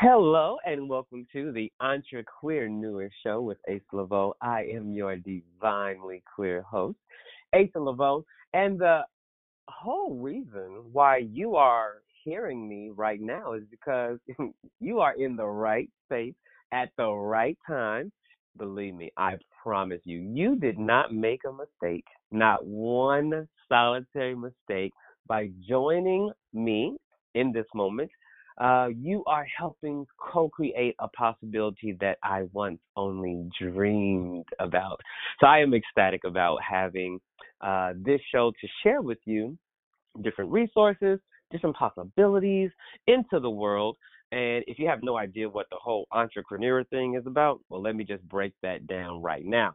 Hello and welcome to the EntreQueerNeur Show with Asa Leveaux. I am your divinely queer host, Asa Leveaux, and the whole reason why you are hearing me right now is because you are in the right space at the right time. Believe me, I promise you, you did not make a mistake, not one solitary mistake by joining me in this moment uh, you are helping co create a possibility that I once only dreamed about. So I am ecstatic about having uh, this show to share with you different resources, different possibilities into the world. And if you have no idea what the whole EntreQueerNeur thing is about, well, let me just break that down right now.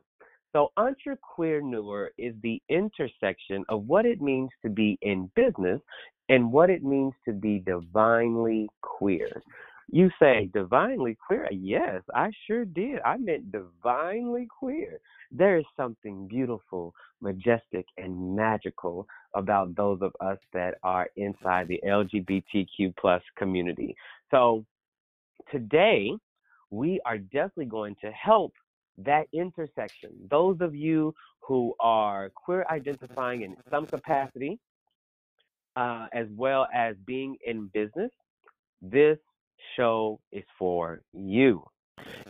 So, EntreQueerNeur is the intersection of what it means to be in business and what it means to be divinely queer. You say divinely queer? Yes, I sure did. I meant divinely queer. There is something beautiful, majestic, and magical about those of us that are inside the LGBTQ plus community. So today, we are definitely going to help that intersection. Those of you who are queer identifying in some capacity, uh, as well as being in business, this show is for you.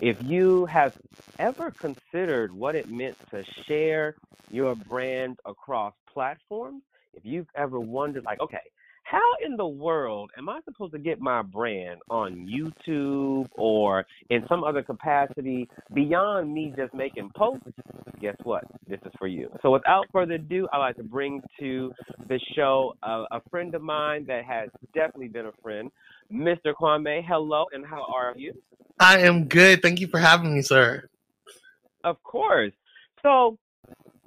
If you have ever considered what it meant to share your brand across platforms, if you've ever wondered, like, okay, how in the world am I supposed to get my brand on YouTube or in some other capacity beyond me just making posts? Guess what? This is for you. So, without further ado, I'd like to bring to the show a, a friend of mine that has definitely been a friend, Mr. Kwame. Hello, and how are you? I am good. Thank you for having me, sir. Of course. So,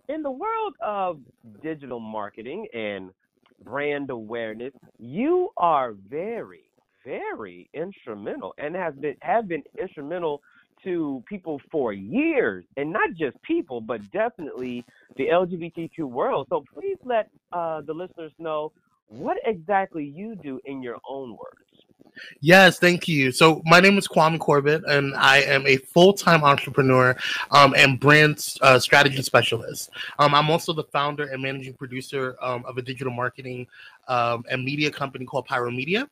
in the world of digital marketing and brand awareness, you are very, very instrumental and have been have been instrumental to people for years, and not just people, but definitely the LGBTQ world. So please let uh, the listeners know what exactly you do in your own words. Yes, thank you. So my name is Kwame Corbett, and I am a full-time entrepreneur um, and brand uh, strategy specialist. Um, I'm also the founder and managing producer um, of a digital marketing um, and media company called Pyro Media,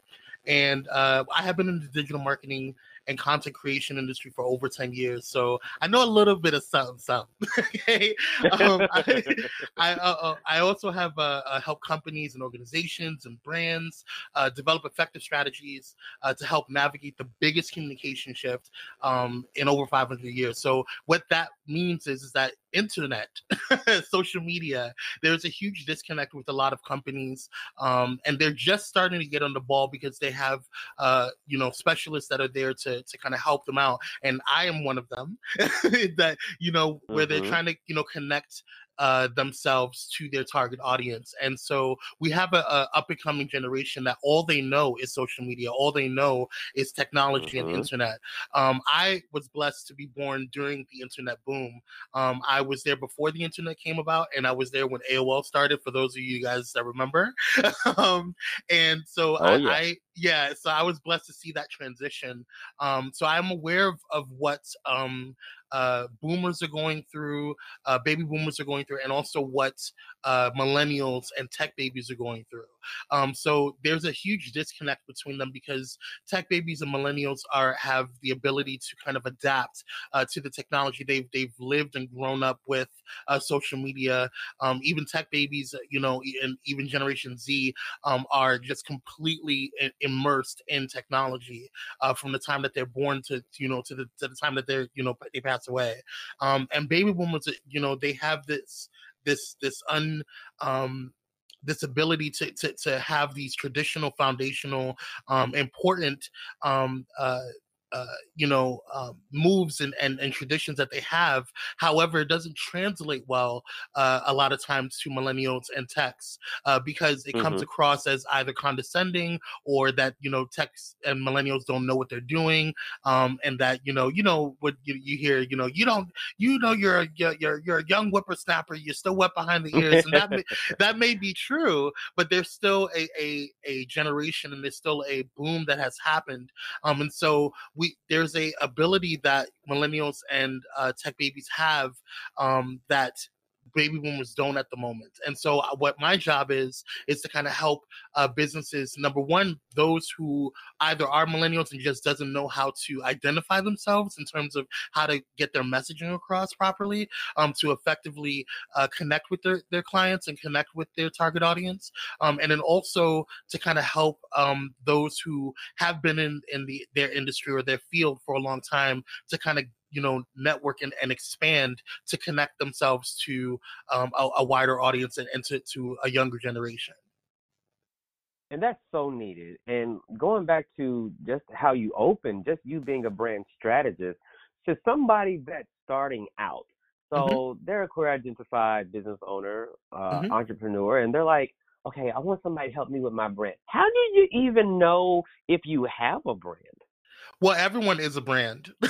and uh, I have been in the digital marketing and content creation industry for over 10 years. So I know a little bit of something, something. okay. Um, I, I, uh, uh, I, also have uh, uh, help companies and organizations and brands uh, develop effective strategies uh, to help navigate the biggest communication shift um, in over 500 years. So what that means is, is that internet, social media, there's a huge disconnect with a lot of companies, um, and they're just starting to get on the ball because they have, uh, you know, specialists that are there to to kind of help them out. And I am one of them that you know where mm-hmm. they're trying to you know connect uh, themselves to their target audience. And so we have a, a up and coming generation that all they know is social media, all they know is technology mm-hmm. and internet. Um, I was blessed to be born during the internet boom. Um, I was there before the internet came about, and I was there when AOL started. For those of you guys that remember, um, and so oh, I, yeah. I, yeah, so I was blessed to see that transition. Um, so I'm aware of, of what um, uh, boomers are going through, uh, baby boomers are going through, and also what uh, millennials and tech babies are going through. Um, so there's a huge disconnect between them because tech babies and millennials are have the ability to kind of adapt uh, to the technology. They've they've lived and grown up with uh, social media. Um, even tech babies, you know, and even Generation Z um, are just completely immersed in technology uh, from the time that they're born to you know to the to the time that they're you know they pass away. Um, and baby boomers, you know, they have this this this un um this ability to, to, to have these traditional foundational um, important um, uh, uh, you know um, moves and, and, and traditions that they have. However, it doesn't translate well uh, a lot of times to millennials and techs uh, because it mm-hmm. comes across as either condescending or that you know techs and millennials don't know what they're doing, um, and that you know you know what you, you hear you know you don't you know you're a, you're you're a young whippersnapper you're still wet behind the ears and that may, that may be true but there's still a, a a generation and there's still a boom that has happened um and so we there's a ability that millennials and uh, tech babies have um that baby boomers don't at the moment. And so uh, what my job is is to kind of help uh, businesses. Number one, those who either are millennials and just doesn't know how to identify themselves in terms of how to get their messaging across properly, um, to effectively uh, connect with their, their clients and connect with their target audience, um, and then also to kind of help um, those who have been in in the their industry or their field for a long time to kind of you know network and, and expand to connect themselves to um, a, a, wider audience and, and to, to a younger generation and that's so needed and going back to just how you open just you being a brand strategist to somebody that's starting out mm-hmm. so mm-hmm. they're a queer identified business owner uh, mm-hmm. entrepreneur and they're like okay i want somebody to help me with my brand how do you even know if you have a brand well everyone is a brand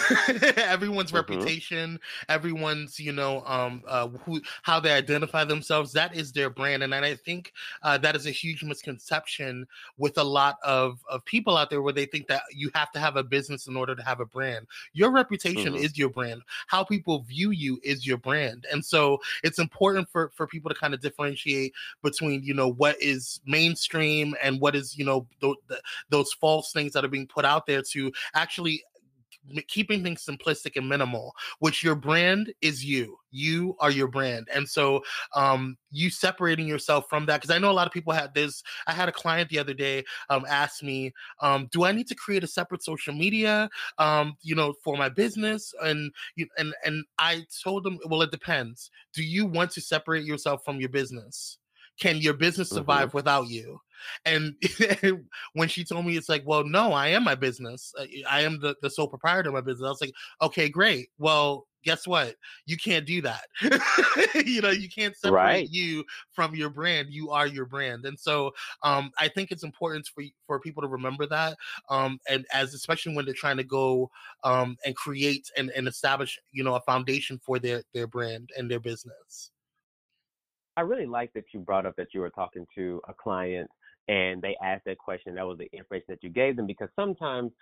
everyone's mm-hmm. reputation everyone's you know um uh who how they identify themselves that is their brand and, and i think uh, that is a huge misconception with a lot of of people out there where they think that you have to have a business in order to have a brand your reputation mm-hmm. is your brand how people view you is your brand and so it's important for for people to kind of differentiate between you know what is mainstream and what is you know th- th- those false things that are being put out there to actually keeping things simplistic and minimal which your brand is you. You are your brand. And so um you separating yourself from that because i know a lot of people had this i had a client the other day um ask me um do i need to create a separate social media um you know for my business? And you and and i told them well it depends. Do you want to separate yourself from your business? Can your business survive mm-hmm. without you and when she told me, it's like, well, no, I am my business. Uh, I am the, the sole proprietor of my business. I was like, okay, great. Well, guess what? You can't do that. you know, you can't separate right. you from your brand. You are your brand. And so um, I think it's important for for people to remember that. Um, and as especially when they're trying to go um, and create and, and establish, you know, a foundation for their their brand and their business. I really like that you brought up that you were talking to a client and they asked that question. That was the information that you gave them because sometimes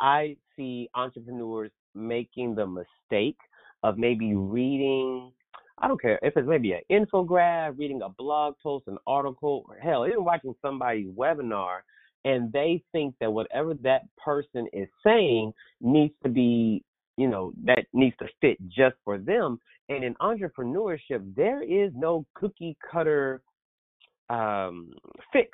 I see entrepreneurs making the mistake of maybe reading. I don't care if it's maybe an infographic, reading a blog post, an article, or hell, even watching somebody's webinar, and they think that whatever that person is saying needs to be, you know, that needs to fit just for them. And in entrepreneurship, there is no cookie cutter um, fix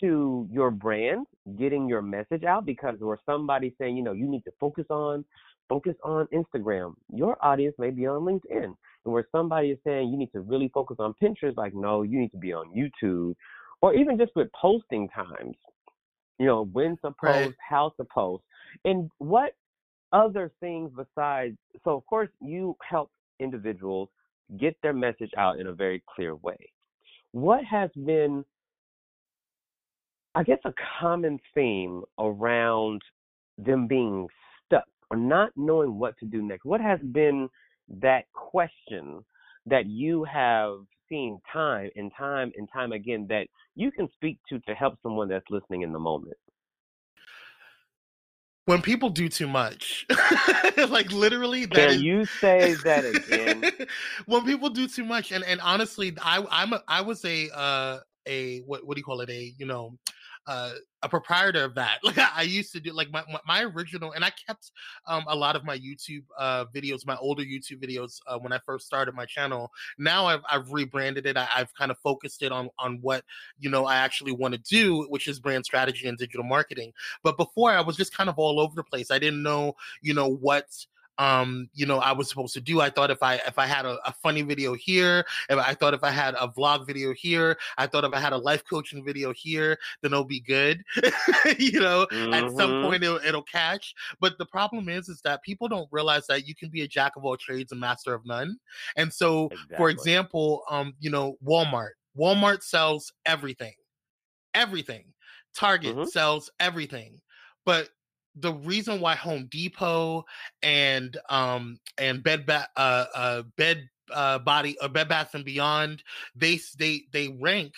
to your brand, getting your message out because or somebody saying, you know, you need to focus on focus on Instagram. Your audience may be on LinkedIn. And where somebody is saying you need to really focus on Pinterest, like, no, you need to be on YouTube. Or even just with posting times. You know, when to post, right. how to post. And what other things besides so of course you help individuals get their message out in a very clear way. What has been I guess a common theme around them being stuck or not knowing what to do next. What has been that question that you have seen time and time and time again that you can speak to to help someone that's listening in the moment? when people do too much like literally that can is... you say that again when people do too much and and honestly i i'm a, i was a uh a what what do you call it a you know uh, a proprietor of that. Like I used to do, like my my original, and I kept um, a lot of my YouTube uh, videos, my older YouTube videos uh, when I first started my channel. Now I've I've rebranded it. I, have kind of focused it on on what you know I actually want to do, which is brand strategy and digital marketing. But before I was just kind of all over the place. I didn't know you know what um, you know, I was supposed to do. I thought if I if I had a, a, funny video here, if I thought if I had a vlog video here, I thought if I had a life coaching video here, then it'll be good. you know, mm-hmm. at some mm-hmm. point it'll, it'll catch. But the problem is, is that people don't realize that you can be a jack of all trades and master of none. And so, exactly. for example, um, you know, Walmart. Walmart sells everything, everything. Target mm-hmm. sells everything, but the reason why Home Depot and um and Bed ba- uh, uh Bed uh Body or uh, Bed Bath and Beyond they they they rank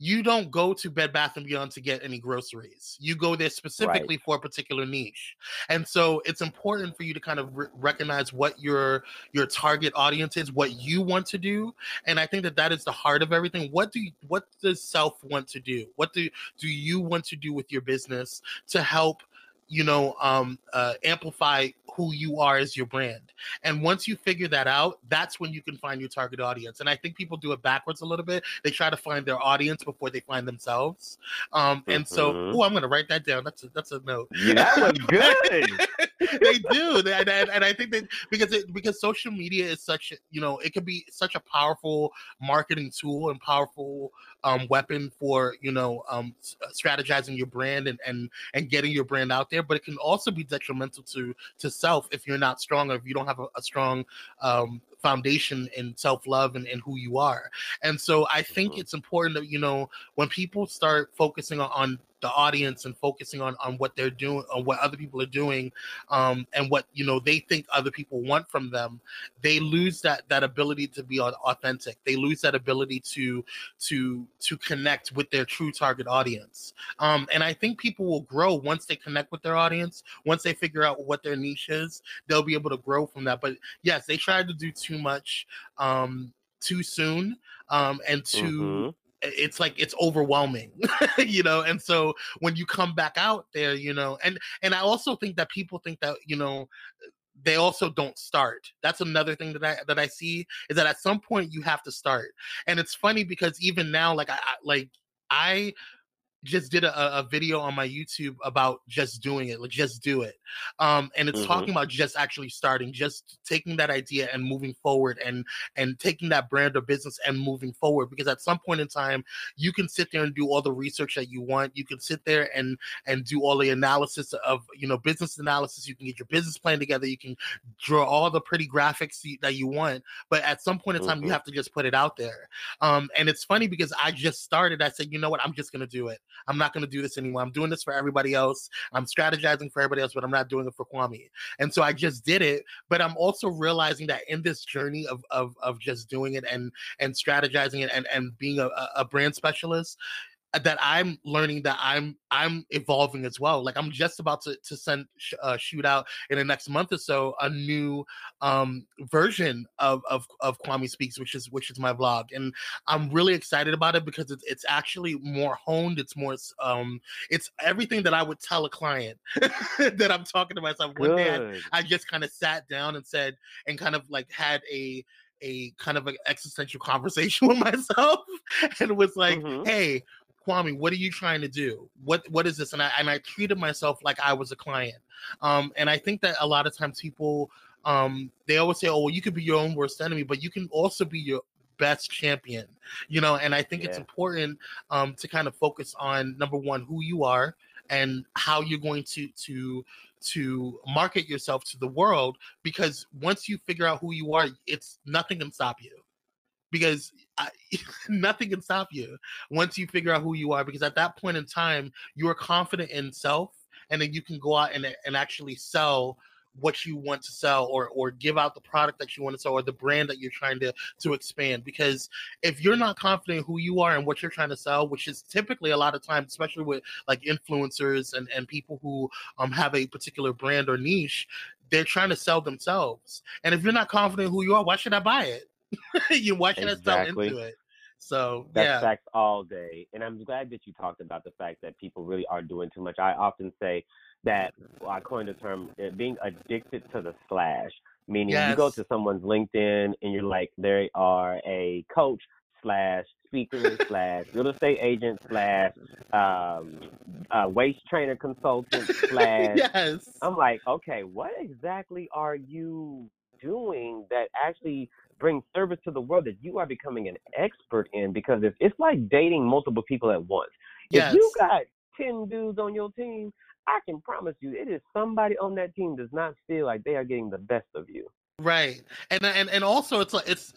you don't go to Bed Bath and Beyond to get any groceries. You go there specifically right. for a particular niche, and so it's important for you to kind of re- recognize what your your target audience is, what you want to do, and I think that that is the heart of everything. What do you, what does self want to do? What do do you want to do with your business to help you know um, uh, amplify who you are as your brand. And once you figure that out that's when you can find your target audience. And i think people do it backwards a little bit. They try to find their audience before they find themselves. Um, and mm-hmm. so oh i'm gonna write that down. That's a, that's a note. Yeah, that was good. They do. And, and, and, i think that because it because social media is such you know it can be such a powerful marketing tool and powerful um, weapon for you know um, strategizing your brand and, and and getting your brand out there there, but it can also be detrimental to to self if you're not strong or if you don't have a, a strong um, foundation in self love and, and who you are. And so I think mm-hmm. it's important that you know when people start focusing on, on the audience and focusing on on what they're doing on what other people are doing um, and what you know they think other people want from them they lose that that ability to be authentic. They lose that ability to to to connect with their true target audience. Um, and i think people will grow once they connect with their audience once they figure out what their niche is they'll be able to grow from that. But yes they tried to do too much um, too soon um, and too mm-hmm it's like it's overwhelming you know and so when you come back out there you know and and i also think that people think that you know they also don't start. That's another thing that i that i see is that at some point you have to start. And it's funny because even now like i, I like i just did a, a, video on my YouTube about just doing it, like just do it. Um, and it's mm-hmm. talking about just actually starting, just taking that idea and moving forward and and taking that brand or business and moving forward. Because at some point in time, you can sit there and do all the research that you want. You can sit there and and do all the analysis of you know business analysis. You can get your business plan together. You can draw all the pretty graphics that you want. But at some point in time, mm-hmm. you have to just put it out there. Um, and it's funny because I just started. I said, you know what, I'm just gonna do it. I'm not going to do this anymore. I'm doing this for everybody else. I'm strategizing for everybody else, but I'm not doing it for Kwame. And so I just did it. But I'm also realizing that in this journey of of of just doing it and and strategizing it and and being a, a brand specialist, that I'm learning that I'm I'm evolving as well. Like I'm just about to to send uh, shoot out in the next month or so a new um, version of, of of Kwame Speaks, which is which is my vlog, and I'm really excited about it because it's it's actually more honed. It's more um it's everything that I would tell a client that I'm talking to myself. One day I, I just kind of sat down and said and kind of like had a a kind of an existential conversation with myself and was like, mm-hmm. hey, Kwame, what are you trying to do? What what is this? And I and I treated myself like I was a client. Um, and I think that a lot of times people um, they always say, "Oh, well, you could be your own worst enemy, but you can also be your best champion." You know, and I think yeah. it's important um, to kind of focus on number one, who you are, and how you're going to to to market yourself to the world. Because once you figure out who you are, it's nothing can stop you because I, nothing can stop you once you figure out who you are. Because at that point in time, you are confident in self, and then you can go out and and actually sell what you want to sell or or give out the product that you want to sell or the brand that you're trying to to expand because if you're not confident who you are and what you're trying to sell which is typically a lot of times especially with like influencers and and people who um have a particular brand or niche they're trying to sell themselves and if you're not confident who you are why should i buy it you watching exactly. us into it. So that's yeah. facts all day, and I'm glad that you talked about the fact that people really are doing too much. I often say that well, I coined the term uh, being addicted to the slash, meaning yes. you go to someone's LinkedIn and you're like, they are a coach slash speaker slash real estate agent slash um, uh, waist trainer consultant slash. yes. I'm like, okay, what exactly are you doing that actually brings service to the world that you are becoming an expert in? Because it's, it's like dating multiple people at once. Yes. If you got 10 dudes on your team, I can promise you it is somebody on that team does not feel like they are getting the best of you. Right, and and and also it's like it's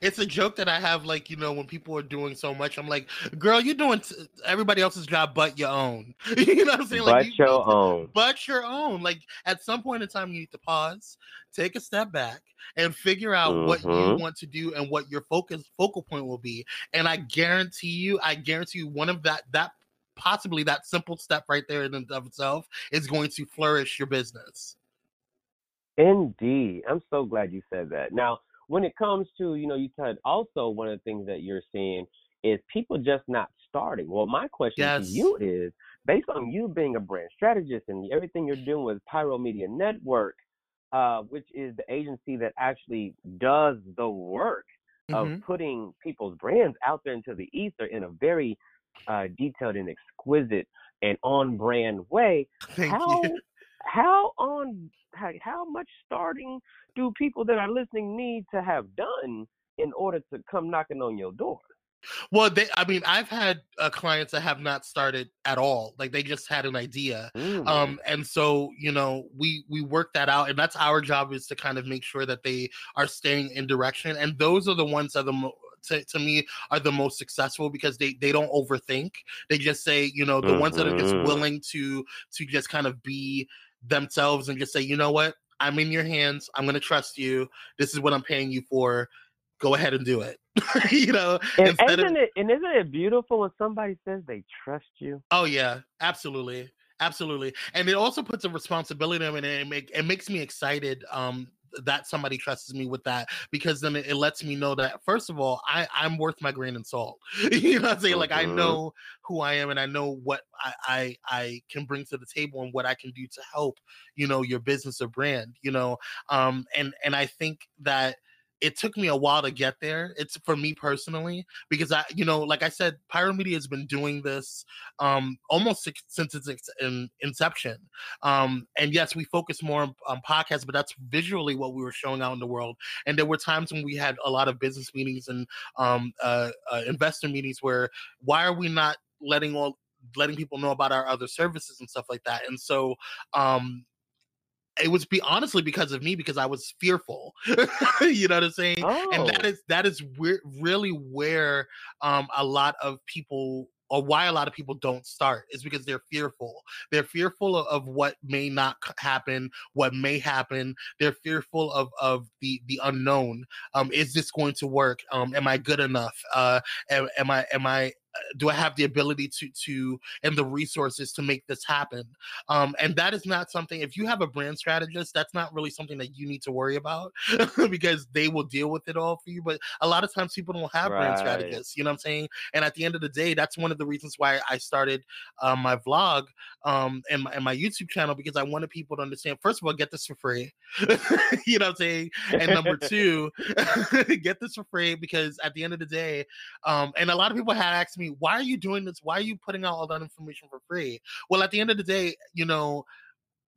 it's a joke that I have like you know when people are doing so much I'm like girl you're doing t- everybody else's job but your own. You know what I'm saying? Like But you- your own. but your own. Like at some point in time you need to pause take a step back and figure out what you Mhm. want to do and what your focus focal point will be. And I guarantee you I guarantee you one of that that possibly that simple step right there in and of itself is going to flourish your business Indeed. I'm so glad you said that. Now, when it comes to, you know, you said also one of the things that you're seeing is people just not starting. Well, my question Yes. to you is based on you being a brand strategist and everything you're doing with Pyro Media Network, uh, which is the agency that actually does the work of Mhm. putting people's brands out there into the ether in a very uh, detailed and exquisite and on brand way thank how you how on how, how much starting do people that are listening need to have done in order to come knocking on your door? Well, they, I mean, I've had uh, clients that have not started at all. Like they just had an idea. Mm. Um, and so, you know, we, we work that out and that's our job is to kind of make sure that they are staying in direction. And those are the ones that are the mo- to, to me are the most successful because they, they don't overthink. They just say, you know, the ones that are just Mhm. willing to, to just kind of be themselves and just say, you know what, I'm in your hands. I'm going to trust you. This is what I'm paying you for. Go ahead and do it. you know, and isn't it and isn't it beautiful when somebody says they trust you? Oh yeah, absolutely, absolutely, and it also puts a responsibility on me, and it, make, it makes me excited. Um, that somebody trusts me with that because then it, it lets me know that first of all, I I'm worth my grain and salt. you know what I'm saying? Like I Mhm. know who I am, and I know what I, I I can bring to the table and what I can do to help you know your business or brand. You know, um, and and I think that it took me a while to get there. It's for me personally because I, you know, like I said, Pyro Media has been doing this um, almost since its in, inception. Um, and yes, we focus more on, on podcasts, but that's visually what we were showing out in the world. And there were times when we had a lot of business meetings and um, uh, uh, investor meetings where why are we not letting all letting people know about our other services and stuff like that? And so um, it was be honestly because of me because I was fearful. you know what I'm saying? and that Oh. is that is where, really where um a lot of people or why a lot of people don't start is because they're fearful they're fearful of, of what may not happen what may happen they're fearful of of the the unknown um is this going to work um am i good enough uh am, am i am i do i have the ability to to and the resources to make this happen? Um and that is not something if you have a brand strategist that's not really something that you need to worry about because they will deal with it all for you but a lot of times people don't have brand strategists you know what i'm saying? And at the end of the day that's one of the reasons why i started um, my vlog um and my, and my youtube channel because i wanted people to understand first of all get this for free you know what i'm saying? And number two get this for free because at the end of the day um and a lot of people had asked me why are you doing this? Why are you putting out all that information for free? Well at the end of the day you know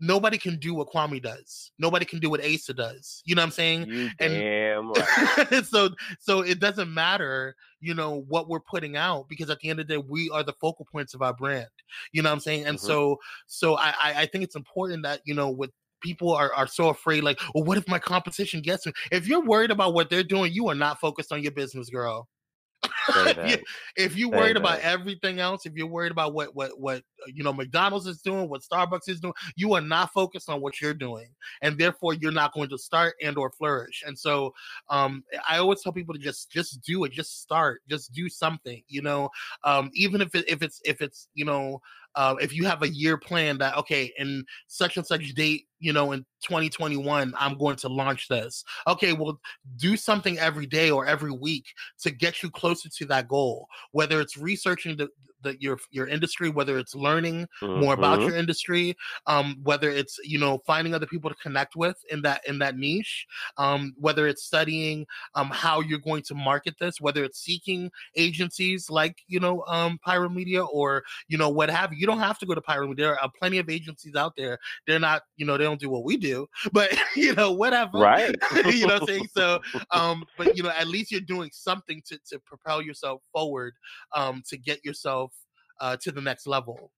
nobody can do what kwame does. Nobody can do what asa does. You know what i'm saying? You and- damn right. so so it doesn't matter you know what we're putting out because at the end of the day we are the focal points of our brand. You know what i'm saying? And Mhm. so so I, I i think it's important that you know with people are, are so afraid like well what if my competition gets me? If you're worried about what they're doing you are not focused on your business girl If you- that. if you're worried about everything else, if you're worried about what what what uh, you know McDonald's is doing, what Starbucks is doing, you are not focused on what you're doing, and therefore you're not going to start and or flourish. And so, um, I always tell people to just just do it, just start, just do something. You know, um, even if it, if it's if it's you know. Uh, if you have a year plan that okay in such and such date you know in 2021 i'm going to launch this. Okay well do something every day or every week to get you closer to that goal whether it's researching the the your your industry, whether it's learning mm-hmm. more about mm-hmm. your industry, um, whether it's you know finding other people to connect with in that in that niche, um, whether it's studying um, how you're going to market this, whether it's seeking agencies like you know um, Pyro Media or you know what have you. You don't have to go to Pyro Media. There are plenty of agencies out there. They're not you know they don't do what we do, but you know whatever. Right. you know what I'm saying? So, um, but you know at least you're doing something to to propel yourself forward, um, to get yourself uh, to the next level.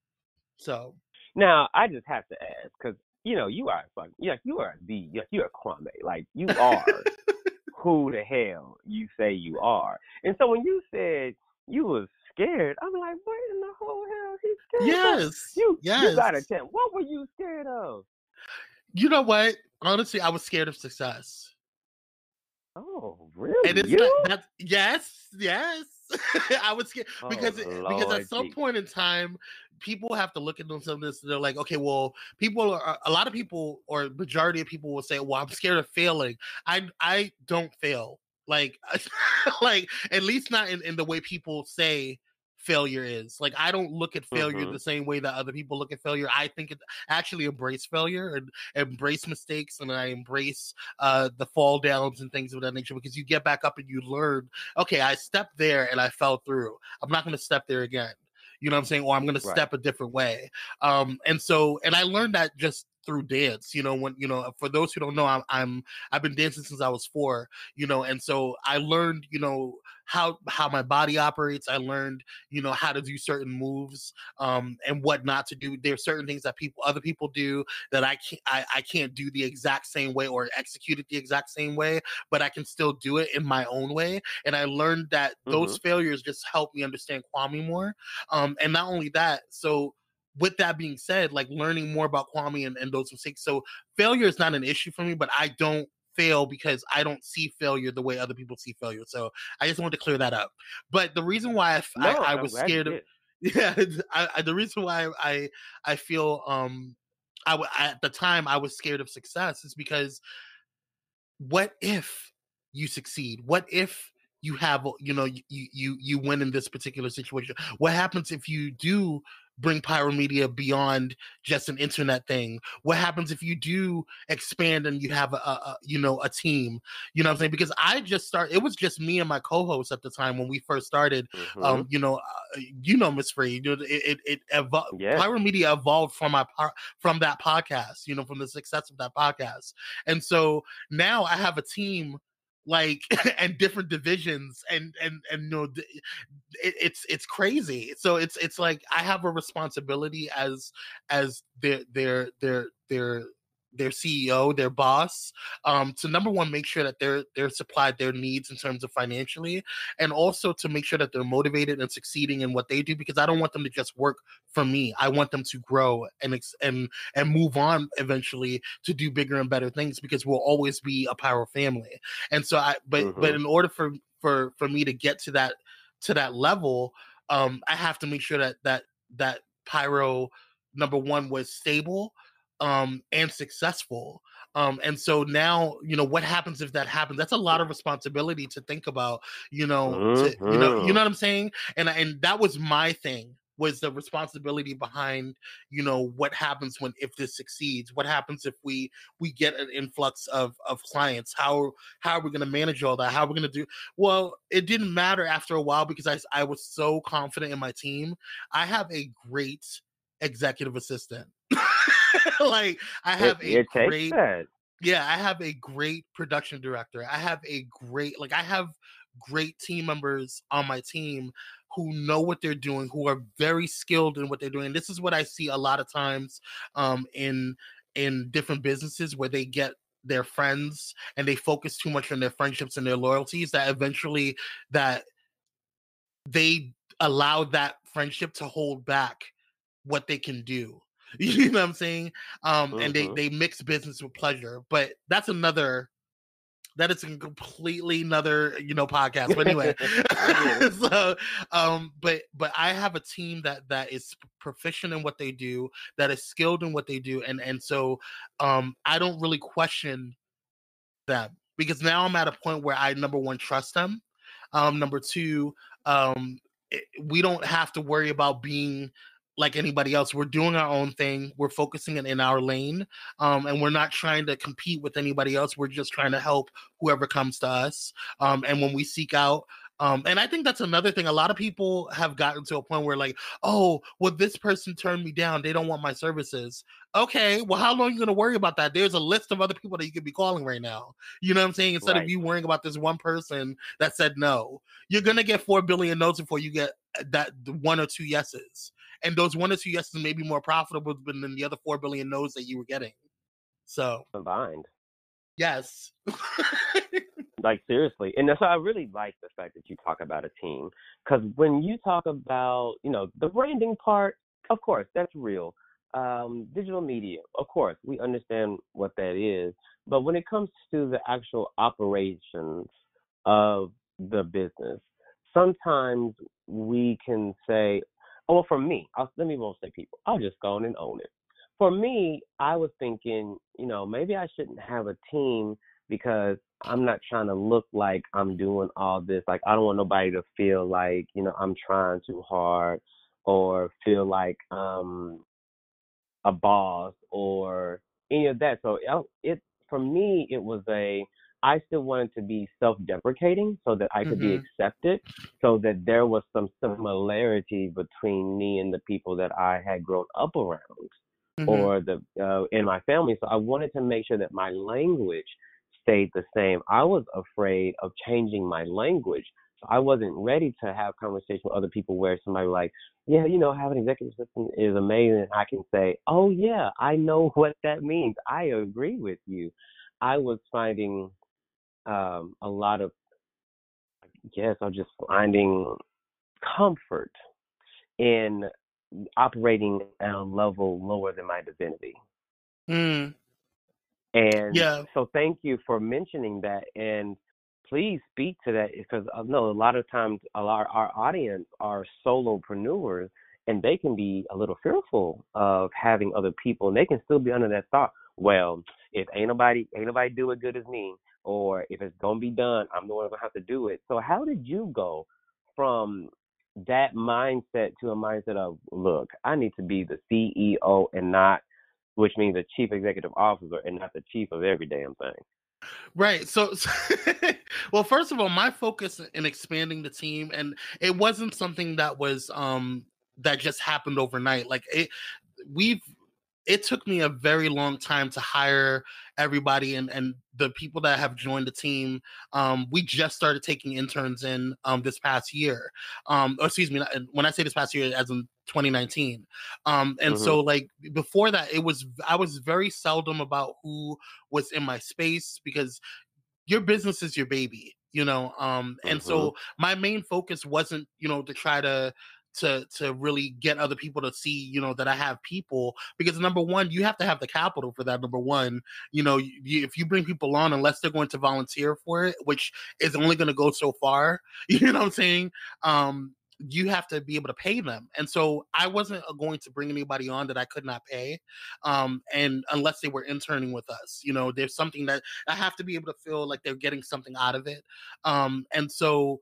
So now I just have to ask because you know you are fucking yeah you are the you're Kwame like you are who the hell you say you are. And so when you said you was scared, I'm like, what in the whole hell he's scared? Yes, of? you yes. you got a tell. What were you scared of? You know what? Honestly, I was scared of success. Oh, really? And it's you? That, that's yes, yes. I was scared oh, because because at some point in time, people have to look at themselves. And they're like, okay, well, people are a lot of people or majority of people will say, well, I'm scared of failing. I I don't fail. Like like at least not in, in the way people say failure is. Like I don't look at failure mm-hmm. the same way that other people look at failure. I think it actually embrace failure and embrace mistakes and I embrace uh the fall downs and things of that nature because you get back up and you learn, okay, I stepped there and I fell through. I'm not gonna step there again. You know what I'm saying? Or I'm gonna right. step a different way. Um and so and I learned that just through dance you know when you know for those who don't know I'm, I'm i've been dancing since i was four you know and so i learned you know how how my body operates i learned you know how to do certain moves um and what not to do there are certain things that people other people do that i can't I, I can't do the exact same way or execute it the exact same way but i can still do it in my own way and i learned that mm-hmm. those failures just help me understand kwame more um and not only that so with that being said, like learning more about Kwame and, and those mistakes. So failure is not an issue for me, but I don't fail because I don't see failure the way other people see failure. So I just wanted to clear that up. But the reason why I, no, I, I was scared of yeah, I, I, the reason why I I feel um I at the time I was scared of success is because what if you succeed? What if you have you know you you you win in this particular situation? What happens if you do bring Pyro Media beyond just an internet thing? What happens if you do expand and you have a, a, you know a team? You know what I'm saying? Because I just start It was just me and my co-host at the time when we first started. Mm-hmm. Um, you know, uh, you know, Miss Free. You know, it it, it evolved. Yeah. Pyro Media evolved from my from that podcast. You know, from the success of that podcast, and so now I have a team like and different divisions and and and you know it, it's it's crazy. So it's it's like i have a responsibility as as their their their their their CEO, their boss, um, to number one make sure that they're they're supplied their needs in terms of financially, and also to make sure that they're motivated and succeeding in what they do. Because I don't want them to just work for me. I want them to grow and and and move on eventually to do bigger and better things. Because we'll always be a Pyro family. And so I, but mm-hmm. but in order for for for me to get to that to that level, um, I have to make sure that that that pyro number one was stable um, and successful. Um, and so now, you know, what happens if that happens? That's a lot of responsibility to think about, you know, mm-hmm. to, you know, you mm-hmm. know what I'm saying? And and that was my thing was the responsibility behind you know what happens when if this succeeds what happens if we we get an influx of of clients how how are we going to manage all that how are we going to do well it didn't matter after a while because i i was so confident in my team i have a great executive assistant like I have it, a great yeah, I have a great production director. I have a great like I have great team members on my team who know what they're doing, who are very skilled in what they're doing. this is what I see a lot of times um, in in different businesses where they get their friends and they focus too much on their friendships and their loyalties that eventually that they allow that friendship to hold back what they can do You know what I'm saying? Um, mm-hmm. and they mm-hmm. they mix business with pleasure, but that's another. That is a completely another, you know, podcast. But anyway, so, um, but but I have a team that that is proficient in what they do, that is skilled in what they do, and and so, um, I don't really question them because now I'm at a point where I number one trust them, um, number two, um, we don't have to worry about being like anybody else. We're doing our own thing. We're focusing in, in our lane, um, and we're not trying to compete with anybody else. We're just trying to help whoever comes to us. Um, and when we seek out um, and I think that's another thing. A lot of people have gotten to a point where, like, oh, well, this person turned me down. They don't want my services. Okay, well, how long are you going to worry about that? There's a list of other people that you could be calling right now. You know what I'm saying? Instead right. of you worrying about this one person that said no, you're going to get 4 billion notes before you get uh, that one or two yeses. And those one or two yeses may be more profitable than the other 4 billion no's that you were getting. So, combined. Yes. like seriously, and so I really like the fact that you talk about a team because when you talk about you know the branding part, of course that's real. Um, digital media, of course, we understand what that is, but when it comes to the actual operations of the business, sometimes we can say, well, for me, I'll, let me won't say people. I'll just go on and own it for me, I was thinking, you know, maybe I shouldn't have a team because I'm not trying to look like I'm doing all this. Like I don't want nobody to feel like, you know, I'm trying too hard or feel like um a boss or any of that. So it for me it was a I still wanted to be self-deprecating so that I could mm-hmm. be accepted, so that there was some similarity between me and the people that I had grown up around mm-hmm. or the uh, in my family. So I wanted to make sure that my language stayed the same. I was afraid of changing my language. So I wasn't ready to have conversation with other people where somebody like, yeah, you know, having an executive assistant is amazing. I can say, oh yeah, I know what that means. I agree with you. I was finding um, a lot of, I guess, I'm just finding comfort in operating at a level lower than my divinity. Mm. And yeah. so thank you for mentioning that and please speak to that because I know a lot of times a lot our audience are solopreneurs and they can be a little fearful of having other people and they can still be under that thought, well, if ain't nobody ain't nobody do it good as me or if it's gonna be done, I'm the one gonna have to do it. So how did you go from that mindset to a mindset of look, I need to be the CEO and not which means the chief executive officer and not the chief of every damn thing. Right. So, so well, first of all, my focus in expanding the team, and it wasn't something that was um that just happened overnight. Like it, we've it took me a very long time to hire everybody and and the people that have joined the team um, we just started taking interns in um, this past year um, or excuse me when i say this past year as in 2019 um, and mm-hmm. so like before that it was i was very seldom about who was in my space because your business is your baby you know um and mm-hmm. so my main focus wasn't you know to try to to to really get other people to see you know that i have people because number one you have to have the capital for that number one. You know you, if you bring people on unless they're going to volunteer for it which is only going to go so far you know what i'm saying? Um you have to be able to pay them. And so i wasn't uh, going to bring anybody on that i could not pay um and unless they were interning with us you know there's something that i have to be able to feel like they're getting something out of it. Um and so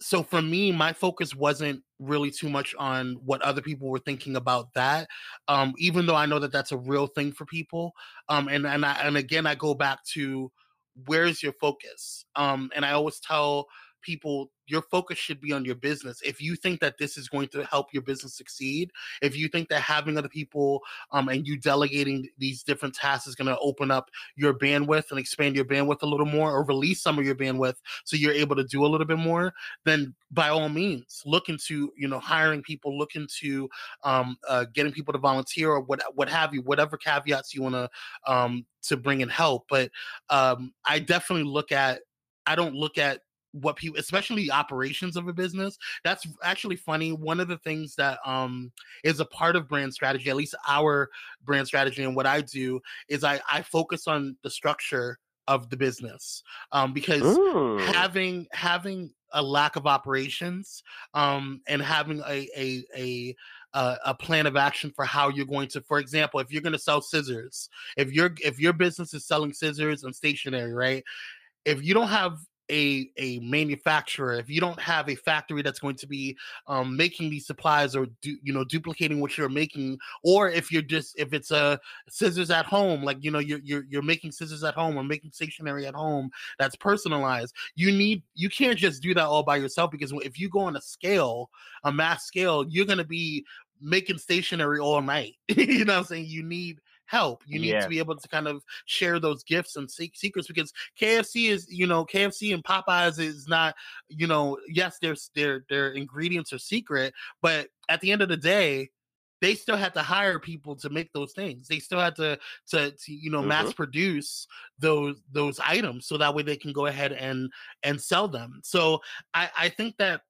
so for me my focus wasn't really too much on what other people were thinking about that um even though i know that that's a real thing for people um and and I, and again i go back to where's your focus? Um and i always tell people your focus should be on your business. If you think that this is going to help your business succeed, if you think that having other people um, and you delegating these different tasks is going to open up your bandwidth and expand your bandwidth a little more, or release some of your bandwidth so you're able to do a little bit more, then by all means, look into you know hiring people, look into um, uh, getting people to volunteer or what what have you, whatever caveats you want to um, to bring in help. But um, I definitely look at I don't look at what people especially operations of a business that's actually funny one of the things that um is a part of brand strategy at least our brand strategy and what i do is i i focus on the structure of the business um because Ooh. having having a lack of operations um and having a a a a plan of action for how you're going to for example if you're going to sell scissors if your if your business is selling scissors and stationery right if you don't have a a manufacturer, if you don't have a factory that's going to be um, making these supplies or you know duplicating what you're making, or if you're just if it's a scissors at home, like you know you're you're you're making scissors at home or making stationery at home that's personalized, you need you can't just do that all by yourself because if you go on a scale, a mass scale, you're gonna be making stationery all night. you know what I'm saying? You need help. You need yeah. to be able to kind of share those gifts and secrets because KFC is, you know, KFC and Popeyes is not, you know, yes, their their their ingredients are secret, but at the end of the day, they still had to hire people to make those things. They still had to to, to you know mm-hmm. mass produce those those items so that way they can go ahead and and sell them. So I I think that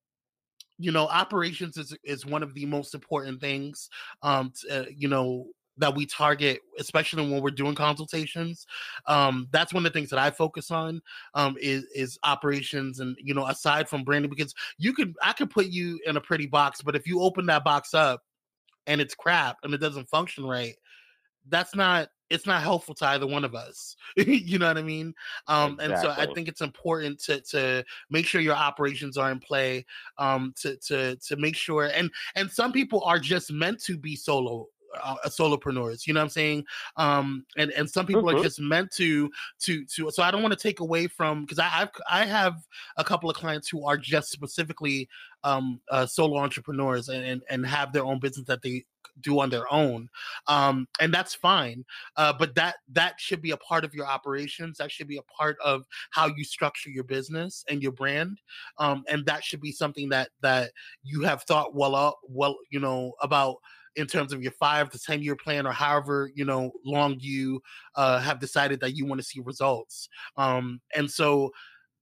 you know operations is is one of the most important things um to, uh, you know that we target, especially when we're doing consultations. Um, that's one of the things that I focus on um, is is operations, and you know, aside from branding, because you could I could put you in a pretty box, but if you open that box up and it's crap and it doesn't function right, that's not it's not helpful to either one of us. you know what I mean? Um, exactly. And so I think it's important to to make sure your operations are in play. Um, to to to make sure and and some people are just meant to be solo uh, solopreneurs you know what i'm saying um and and some people mm-hmm. are just meant to to to so i don't want to take away from because i I've, i have a couple of clients who are just specifically um uh, solo entrepreneurs and, and and have their own business that they do on their own um and that's fine uh but that that should be a part of your operations that should be a part of how you structure your business and your brand um and that should be something that that you have thought well well you know about in terms of your five to ten year plan or however you know long you uh, have decided that you want to see results um, and so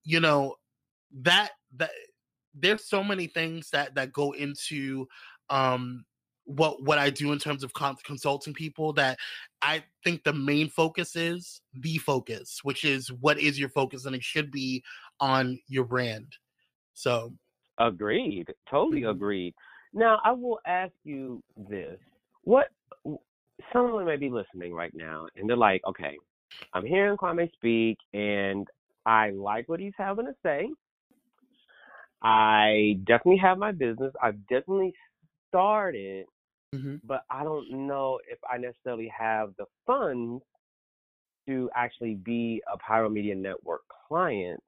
you know that that there's so many things that that go into um, what what I do in terms of con- consulting people that I think the main focus is the focus, which is what is your focus, and it should be on your brand. So, agreed, totally mm-hmm. agreed. Now, I will ask you this. What someone may be listening right now and they're like, okay, I'm hearing Kwame speak and I like what he's having to say. I definitely have my business. I've definitely started, mm-hmm. but I don't know if I necessarily have the funds to actually be a Pyro Media Network client.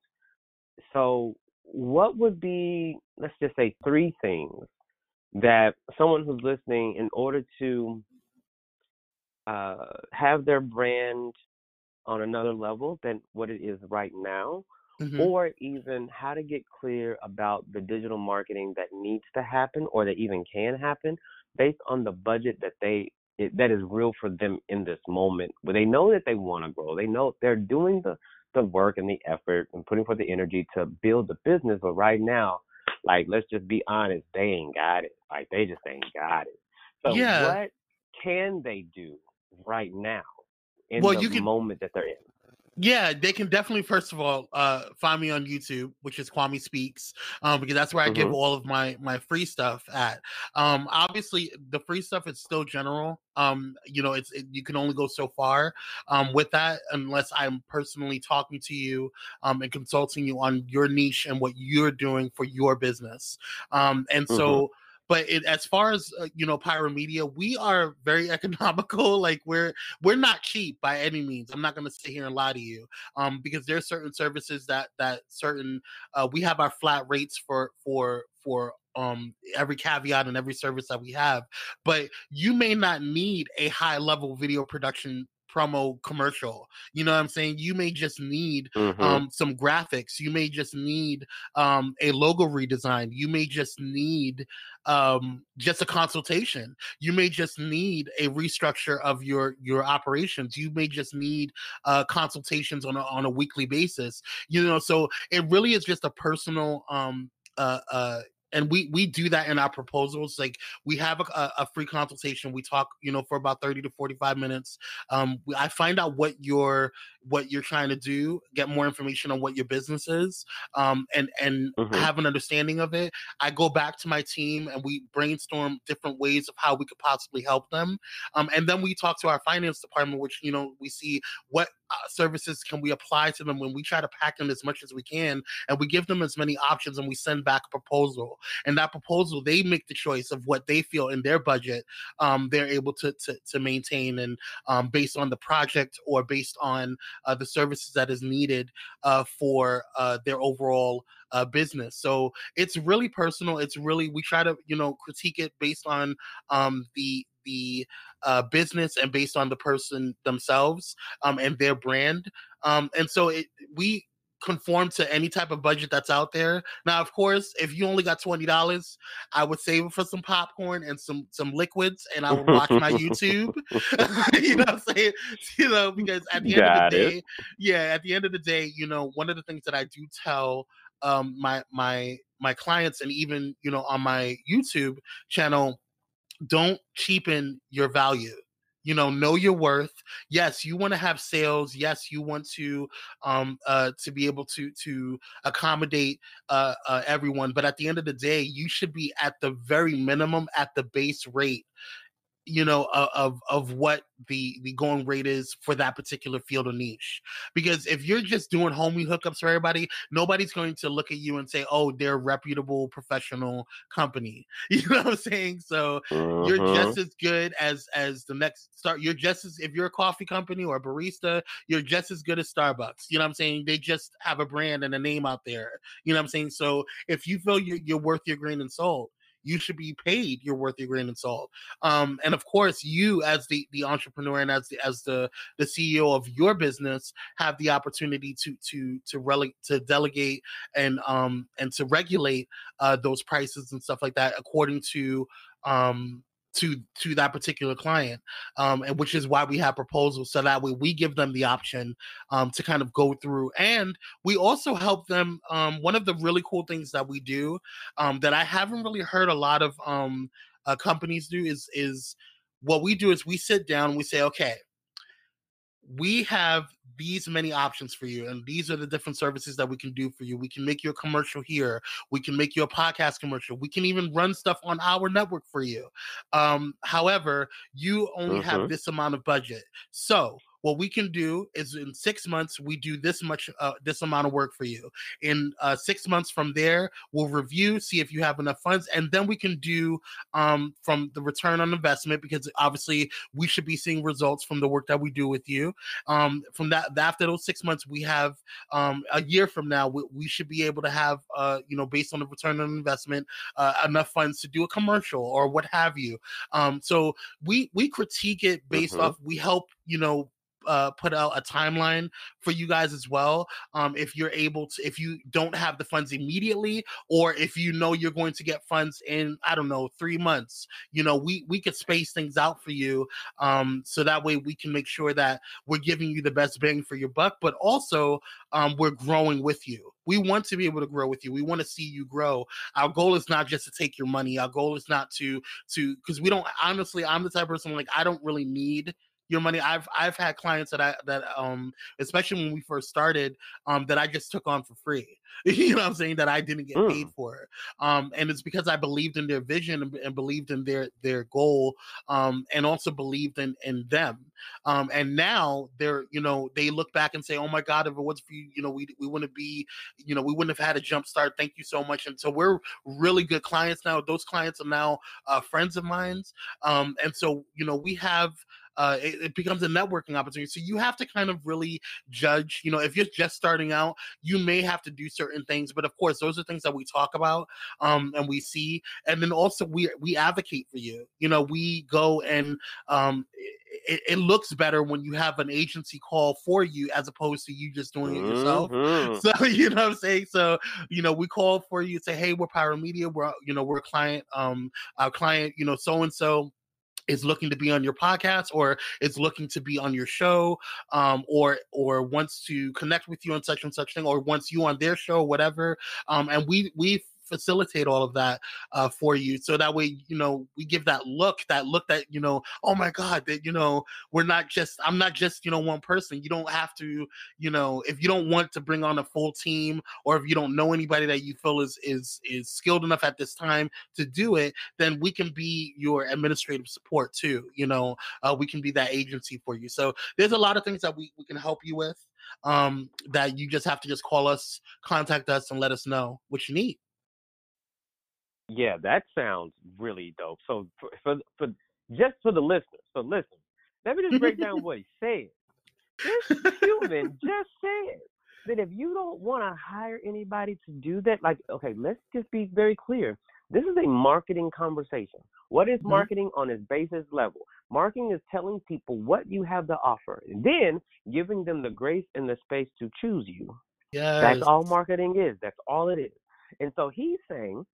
So, what would be, let's just say, three things that someone who's listening, in order to uh, have their brand on another level than what it is right now, mm-hmm. or even how to get clear about the digital marketing that needs to happen or that even can happen based on the budget that they it, that is real for them in this moment where they know that they want to grow they know they're doing the the work and the effort and putting forth the energy to build the business but right now like, let's just be honest, they ain't got it. Like, they just ain't got it. So, yeah. what can they do right now in well, the you can, moment that they're in? Yeah, they can definitely first of all uh, find me on YouTube, which is Kwame Speaks, um, because that's where I mm-hmm. give all of my my free stuff at. Um, obviously, the free stuff is still general. Um, you know, it's it, you can only go so far um, with that unless I'm personally talking to you um, and consulting you on your niche and what you're doing for your business. Um, and mm-hmm. But it, as far as uh, you know, Pyro Media, we are very economical. Like we're we're not cheap by any means. I'm not going to sit here and lie to you, um, because there's certain services that that certain uh, we have our flat rates for for for um every caveat and every service that we have but you may not need a high level video production promo commercial. You know what I'm saying? You may just need mm-hmm. um, some graphics. You may just need um, a logo redesign. You may just need um, just a consultation. You may just need a restructure of your your operations. You may just need uh, consultations on a, on a weekly basis. You know, so it really is just a personal um, uh, uh, and we we do that in our proposals like we have a, a, free consultation. We talk you know for about 30 to 45 minutes. Um i find out what you're what you're trying to do get more information on what your business is um and and mm-hmm. have an understanding of it. I go back to my team and we brainstorm different ways of how we could possibly help them. Um and then we talk to our finance department which you know we see what uh, services can we apply to them when we try to pack them as much as we can and we give them as many options and we send back a proposal and that proposal they make the choice of what they feel in their budget um, they're able to, to, to maintain and um, based on the project or based on uh, the services that is needed uh, for uh, their overall uh, business. So it's really personal. It's really we try to you know critique it based on um, the the uh, business and based on the person themselves um, and their brand. Um, and so it, we conform to any type of budget that's out there. Now, of course, if you only got twenty dollars, I would save it for some popcorn and some some liquids, and I would watch my YouTube. you know, what I'm saying, you know, because at the end of the day, it. yeah, at the end of the day, you know, one of the things that I do tell um, my my my clients, and even you know on my YouTube channel, don't cheapen your value you know know your worth. Yes you want to have sales. Yes you want to um uh to be able to to accommodate uh, uh everyone but at the end of the day you should be at the very minimum at the base rate you know of of what the the going rate is for that particular field or niche. Because if you're just doing homie hookups for everybody nobody's going to look at you and say oh they're a reputable professional company. You know what i'm saying? So uh-huh. you're just as good as as the next start you're just as if you're a coffee company or a barista you're just as good as starbucks. You know what i'm saying? They just have a brand and a name out there. You know what i'm saying? So if you feel you're, you're worth your grain and salt you should be paid your worth your grain of salt. Um, and of course, you as the the entrepreneur and as the as the the CEO of your business have the opportunity to to to rele- to delegate and um and to regulate uh, those prices and stuff like that according to um to to that particular client um and which is why we have proposals so that way we give them the option um to kind of go through and we also help them um one of the really cool things that we do um that i haven't really heard a lot of um uh, companies do is is what we do is we sit down and we say okay we have these many options for you and these are the different services that we can do for you. We can make you a commercial here. We can make you a podcast commercial. We can even run stuff on our network for you. Um, however you only have mm-hmm. this amount of budget. So what we can do is in six months we do this much uh, this amount of work for you. In uh, six months from there we'll review see if you have enough funds and then we can do um, from the return on investment because obviously we should be seeing results from the work that we do with you. Um, from that after those six months we have um, a year from now we, we, should be able to have uh, you know based on the return on investment uh, enough funds to do a commercial or what have you. Um, so we we critique it based mm-hmm. off we help you know uh, put out a timeline for you guys as well. Um, if you're able to, if you don't have the funds immediately, or if you know you're going to get funds in, I don't know, three months, you know, we we could space things out for you, um, so that way we can make sure that we're giving you the best bang for your buck, but also um, we're growing with you. We want to be able to grow with you. We want to see you grow. Our goal is not just to take your money. Our goal is not to to because we don't honestly. I'm the type of person like I don't really need your money. I've I've had clients that I that um especially when we first started um that I just took on for free. you know what I'm saying that I didn't get mm. paid for. Um and it's because I believed in their vision and, and believed in their their goal um and also believed in in them. Um and now they're you know they look back and say oh my god if it was for you you know we we wouldn't be you know we wouldn't have had a jump start. Thank you so much. And so we're really good clients now. Those clients are now uh, friends of mine. Um and so you know we have uh, it, it, becomes a networking opportunity. So you have to kind of really judge. You know, if you're just starting out, you may have to do certain things, but of course, those are things that we talk about um, and we see, and then also we we advocate for you. You know, we go and um, it, it, looks better when you have an agency call for you as opposed to you just doing it yourself. Mm-hmm. So you know what I'm saying. So you know we call for you, say, hey, we're Pyro Media. We're you know we're a client, um, our client, you know, so and so is looking to be on your podcast or is looking to be on your show um, or or wants to connect with you on such and such thing or wants you on their show whatever um, and we we facilitate all of that uh, for you, so that way you know we give that look, that look that you know, oh my God, that you know we're not just I'm not just you know one person. You don't have to you know if you don't want to bring on a full team or if you don't know anybody that you feel is is is skilled enough at this time to do it, then we can be your administrative support too. You know, uh, we can be that agency for you. So there's a lot of things that we, we can help you with um, that you just have to just call us, contact us, and let us know what you need. Yeah, that sounds really dope. So for, for, for just for the listeners, so listen, let me just break down what he said. This human just said that if you don't want to hire anybody to do that, like, okay, let's just be very clear. This is a marketing conversation. What is mm-hmm. marketing on its basis level? Marketing is telling people what you have to offer, and then giving them the grace and the space to choose you. Yes. That's all marketing is. That's all it is. And so he's saying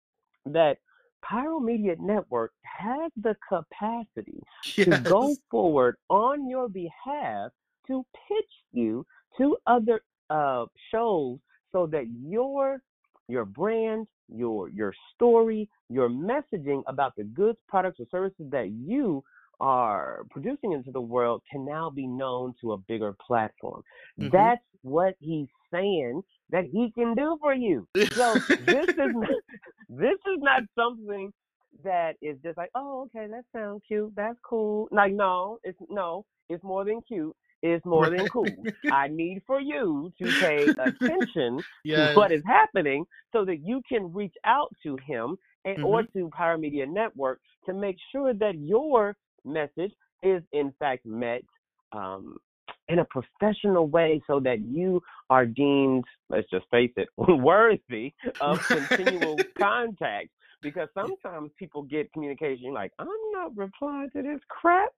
that Pyro Media Network has the capacity yes. to go forward on your behalf to pitch you to other uh, shows so that your your brand, your your story, your messaging about the goods, products, or services that you are producing into the world can now be known to a bigger platform. Mm-hmm. That's what he's saying that he can do for you. So this is not, this is not something that is just like, oh, okay, that sounds cute. That's cool. Like, no, it's no, it's more than cute It's more than cool. I need for you to pay attention yes. to what is happening so that you can reach out to him and mm-hmm. or to Pyro Media Network to make sure that your message is in fact met um, in a professional way so that you are deemed, let's just face it, worthy of continual contact because sometimes people get communication like, I'm not replying to this crap.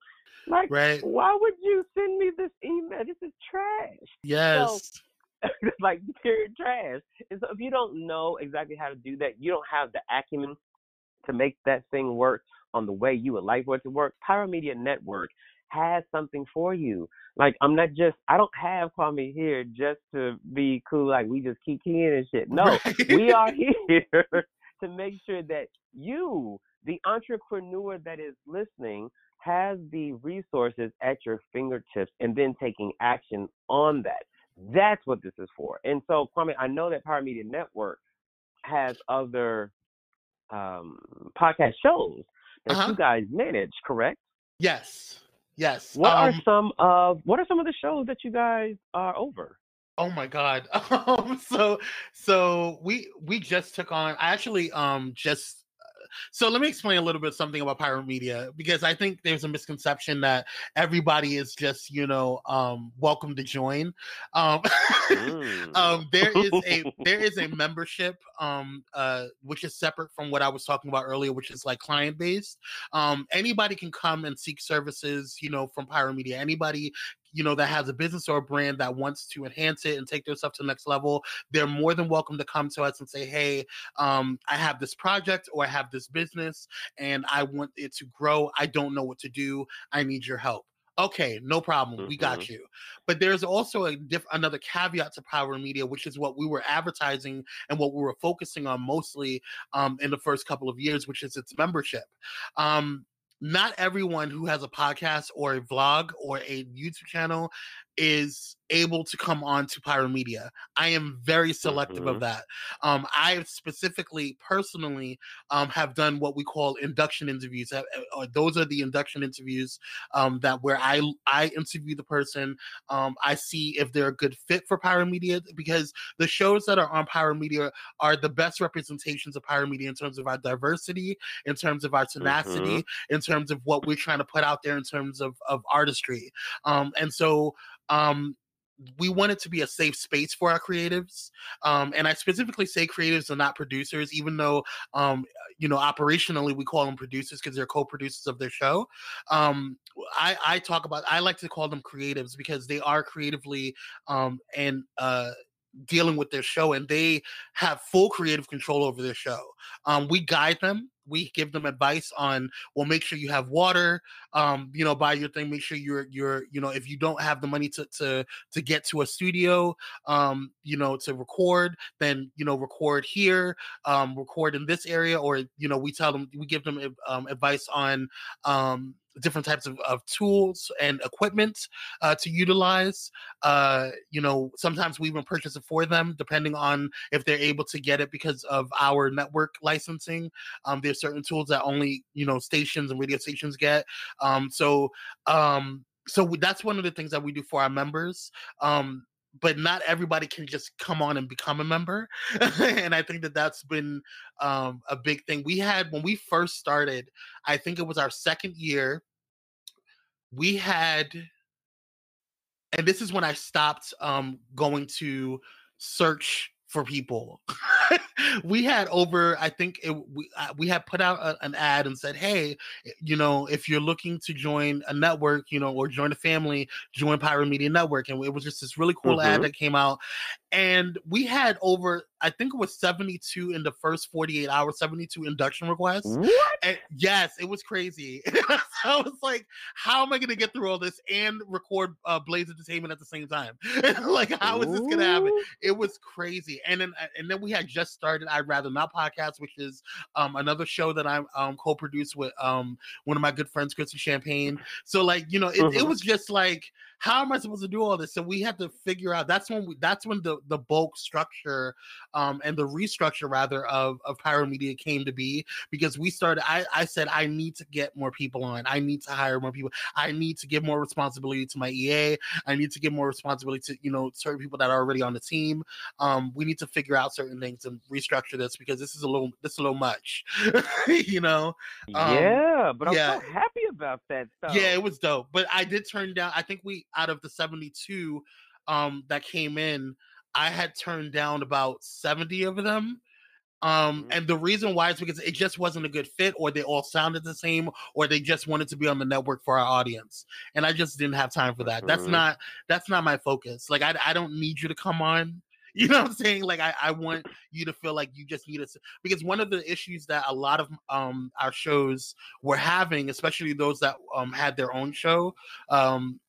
Like, right. why would you send me this email? This is trash. Yes. So, like pure trash. And so if you don't know exactly how to do that, you don't have the acumen to make that thing work on the way you would like for it to work. Pyro Media Network has something for you. Like I'm not just I don't have Kwame here just to be cool, like we just keep keying and shit. No, right. we are here to make sure that you, the entrepreneur that is listening, has the resources at your fingertips and then taking action on that. That's what this is for. And so, Kwame, I know that Pyro Media Network has other um, podcast shows that uh-huh. you guys manage, correct? Yes. Yes. What um, are some of what are some of the shows that you guys are over? Oh my god. Um, so so we we just took on. I actually um just so let me explain a little bit something about Pyro Media because I think there's a misconception that everybody is just you know um, welcome to join. Um, mm. um, there is a there is a membership um, uh, which is separate from what I was talking about earlier, which is like client based. Um, anybody can come and seek services, you know, from Pyro Media. Anybody you know that has a business or a brand that wants to enhance it and take their stuff to the next level they're more than welcome to come to us and say hey um, i have this project or i have this business and i want it to grow. I don't know what to do. I need your help. Okay no problem. Mm-hmm. we got mm-hmm. you. But there's also a diff- another caveat to Pyro Media which is what we were advertising and what we were focusing on mostly um, in the first couple of years which is its membership. Um, not everyone who has a podcast or a vlog or a YouTube channel is able to come on to Pyro Media. I am very selective mm-hmm. of that. Um, I specifically, personally, um, have done what we call induction interviews. Uh, uh, those are the induction interviews um, that where I I interview the person. Um, I see if they're a good fit for Pyro Media because the shows that are on Pyro Media are the best representations of Pyro Media in terms of our diversity, in terms of our tenacity, mm-hmm. in terms of what we're trying to put out there in terms of of artistry. Um, and so um, we want it to be a safe space for our creatives um, and i specifically say creatives and not producers even though um, you know operationally we call them producers because they're co-producers of their show. Um, I, I talk about i like to call them creatives because they are creatively um, and uh, dealing with their show and they have full creative control over their show. Um, we guide them. We give them advice on well make sure you have water um you know buy your thing. Make sure you're you're you know if you don't have the money to to to get to a studio um you know to record then you know record here um record in this area or you know we tell them we give them um, advice on um different types of, of tools and equipment uh, to utilize. Uh, you know, sometimes we even purchase it for them, depending on if they're able to get it because of our network licensing. Um, there's certain tools that only you know stations and radio stations get. Um, so um, so that's one of the things that we do for our members. Um, but not everybody can just come on and become a member and i think that that's been um, a big thing. We had when we first started i think it was our second year we had and this is when i stopped um, going to search for people. we had over, I think it, we uh, we had put out a, an ad and said, "Hey, you know, if you're looking to join a network, you know, or join a family, join Pyro Media Network." And it was just this really cool mm-hmm. ad that came out, and we had over I think it was 72 in the first 48 hours, 72 induction requests. What? And yes, it was crazy. I was like, how am I going to get through all this and record uh, Blaze Entertainment at the same time? like, how is this going to happen? It was crazy. And then, uh, and then we had just started I'd Rather Not podcast, which is um, another show that I'm um, co-produced with um, one of my good friends, Chrissy Champagne. So like, you know, it, mm-hmm. it was just like, how am I supposed to do all this? So we had to figure out. That's when we. That's when the the bulk structure, um, and the restructure rather of of Pyro Media came to be because we started. I I said I need to get more people on. I need to hire more people. I need to give more responsibility to my EA. I need to give more responsibility to you know certain people that are already on the team. Um, we need to figure out certain things and restructure this because this is a little this is a little much, you know. Um, yeah, but I'm yeah. so happy about that. Though. Yeah, it was dope. But I did turn down. I think we out of the 72 um, that came in, I had turned down about 70 of them. Um, mm-hmm. and the reason why is because it just wasn't a good fit, or they all sounded the same, or they just wanted to be on the network for our audience. And I just didn't have time for that. Mm-hmm. That's not that's not my focus. Like I, I don't need you to come on. You know what I'm saying? Like I, I want you to feel like you just need us because one of the issues that a lot of um our shows were having, especially those that um had their own show, um,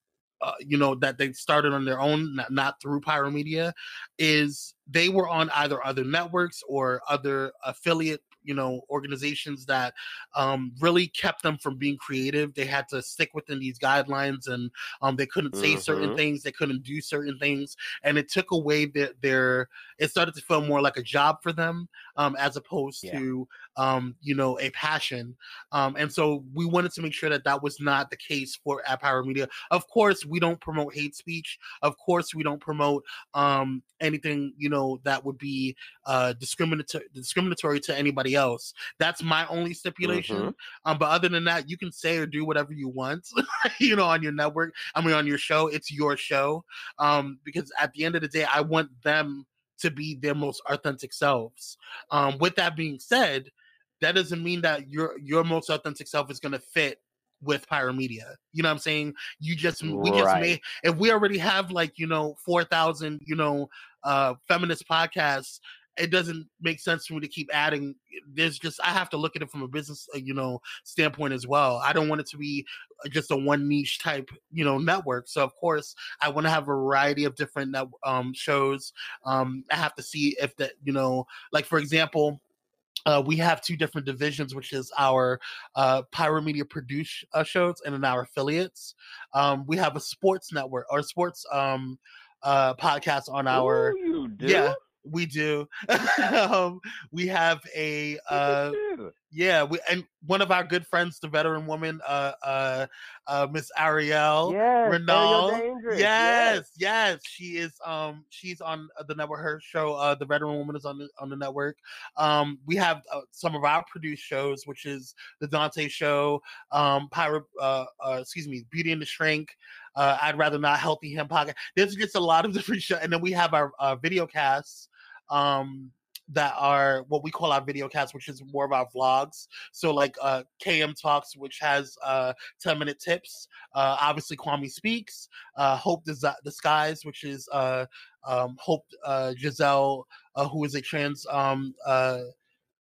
uh, you know that they started on their own not, not, through pyro media is they were on either other networks or other affiliate you know organizations that um, really kept them from being creative they had to stick within these guidelines and um, they couldn't say mm-hmm. certain things they couldn't do certain things and it took away their, their it started to feel more like a job for them um, as opposed yeah. to um, you know, a passion. Um, and so we wanted to make sure that that was not the case for at Pyro Media. Of course, we don't promote hate speech. Of course, we don't promote um, anything, you know, that would be uh, discriminatory discriminatory to anybody else. That's my only stipulation. Mm-hmm. Um, but other than that, you can say or do whatever you want, you know, on your network. I mean, on your show, it's your show. Um, because at the end of the day, I want them to be their most authentic selves. Um, with that being said, that doesn't mean that your your most authentic self is going to fit with Pyro Media. You know what I'm saying? You just we right. just made if we already have like you know four thousand you know uh feminist podcasts. It doesn't make sense for me to keep adding. There's just I have to look at it from a business, uh, you know, standpoint as well. I don't want it to be uh, just a one niche type, you know, network. So of course, I want to have a variety of different um, shows. Um, I have to see if that, you know, like for example, uh, we have two different divisions, which is our uh, Pyro Media produce uh, shows and then our affiliates. Um, we have a sports network or sports um, uh, podcast on our. Ooh, yeah, we do. um, we have a uh, yeah, we and one of our good friends, the veteran woman, uh, uh, uh Miss Ariel yes, Renault. Yes, yes, yes, she is. Um, she's on the network. Her show, uh, the veteran woman, is on the on the network. Um, we have uh, some of our produced shows, which is the Dante Show, um, Pyro, uh, uh excuse me, Beauty and the Shrink. Uh, I'd rather not healthy him pocket. There's just a lot of different shows, and then we have our uh, video casts um that are what we call our video casts, which is more of our vlogs. So like uh KM Talks, which has uh 10 minute tips. Uh obviously Kwame Speaks, uh Hope Des- Disguise, which is uh um Hope uh Giselle, uh, who is a trans um uh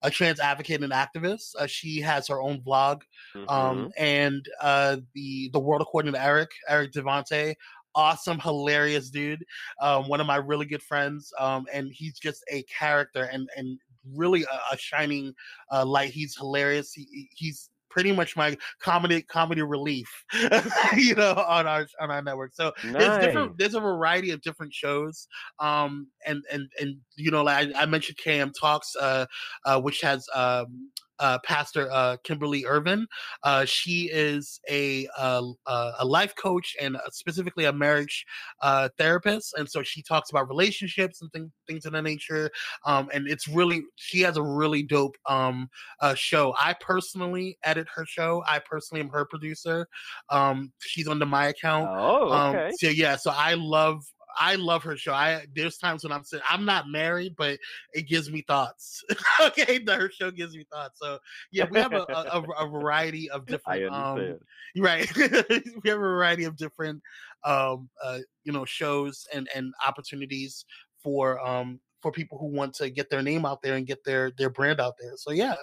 a trans advocate and activist. Uh, she has her own vlog, Mhm. um, and uh, the the world according to Eric, Eric Devante. Awesome, hilarious dude. Um, one of my really good friends, um, and he's just a character and and really a, a shining uh, light. He's hilarious. He, he- he's pretty much my comedy comedy relief, you know, on our on our network. So there's different there's a variety of different shows um and and and you know like i, I mentioned km talks uh uh which has um uh, Pastor uh, Kimberly Irvin. Uh, she is a uh, uh, a life coach and uh, specifically a marriage uh, therapist, and so she talks about relationships and thing, things of that nature. Um, and it's really she has a really dope um, uh, show. I personally edit her show. I personally am her producer. Um, she's under my account. Oh, Um, okay. so yeah, so I love I love her show. I there's times when I'm saying I'm not married, but it gives me thoughts. okay, the- her show gives me thoughts. So yeah, we have a, a, a- a variety of different um right. we have a variety of different um uh you know shows and and opportunities for um for people who want to get their name out there and get their their brand out there. So yeah.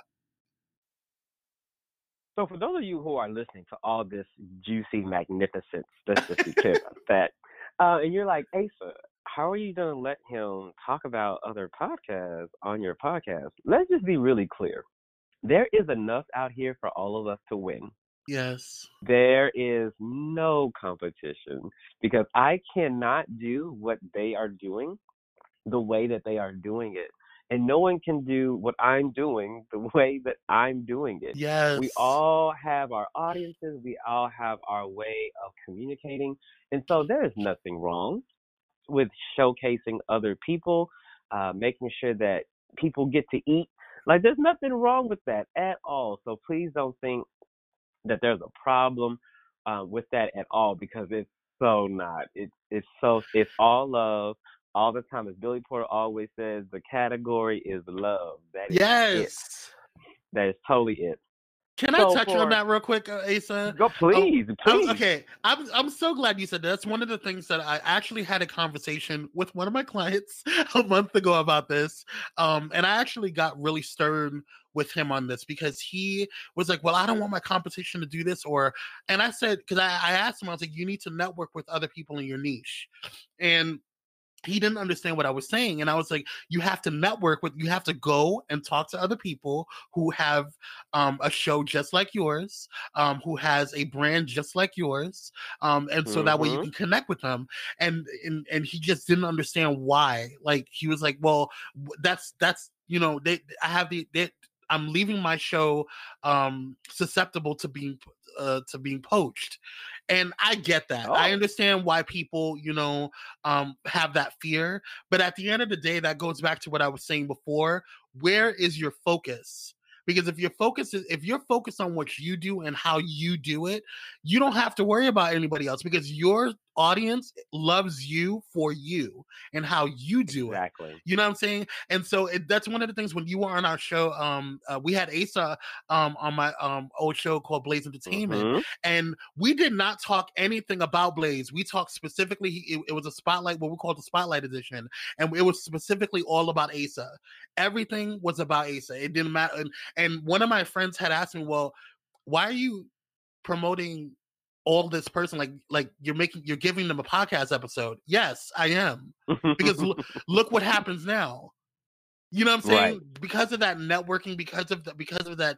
So for those of you who are listening to all this juicy magnificence, let's just be clear about that, uh, and you're like, Asa, how are you going to let him talk about other podcasts on your podcast? Let's just be really clear. There is enough out here for all of us to win. Yes. There is no competition because I cannot do what they are doing the way that they are doing it. And no one can do what I'm doing the way that I'm doing it. Yes. We all have our audiences, we all have our way of communicating. And so there is nothing wrong with showcasing other people, uh, making sure that people get to eat. Like, there's nothing wrong with that at all. So please don't think that there's a problem uh, with that at all because it's so not. It's it's so it's all love all the time. As Billy Porter always says, the category is love. That is it. Yes. That is totally it. Can I touch for- on that real quick, uh, Asa? Go, please, Oh, please. okay, I'm I'm so glad you said that. That's one of the things that I actually had a conversation with one of my clients a month ago about this, um, and I actually got really stern with him on this because he was like, "Well, I don't want my competition to do this," or, and I said because I, I asked him, I was like, "You need to network with other people in your niche," and he didn't understand what I was saying. And I was like, you have to network with, you have to go and talk to other people who have um, a show just like yours, um, who has a brand just like yours. Um, and so that way you Mhm. can connect with them. And, and, and he just didn't understand why. Like, he was like, well, that's, that's, you know, they, I have the, they, I'm leaving my show um, susceptible to being uh, to being poached, and I get that. I Oh. understand why people, you know, um, have that fear. But at the end of the day, that goes back to what I was saying before. Where is your focus? Because if your focus is if you're focused on what you do and how you do it, you don't have to worry about anybody else because your audience loves you for you and how you do it. Exactly. You know what I'm saying? And so it, that's one of the things when you were on our show. Um, uh, we had Asa um on my um old show called Blaze Entertainment, Mhm. and we did not talk anything about Blaze. We talked specifically. It, it was a spotlight, what we called the spotlight edition, and it was specifically all about Asa. Everything was about Asa. It didn't matter. And, and one of my friends had asked me, "Well, why are you promoting?" All this person like like you're making you're giving them a podcast episode. Yes i am. Because look, look what happens now. You know what i'm saying? Because of that networking because of the, because of that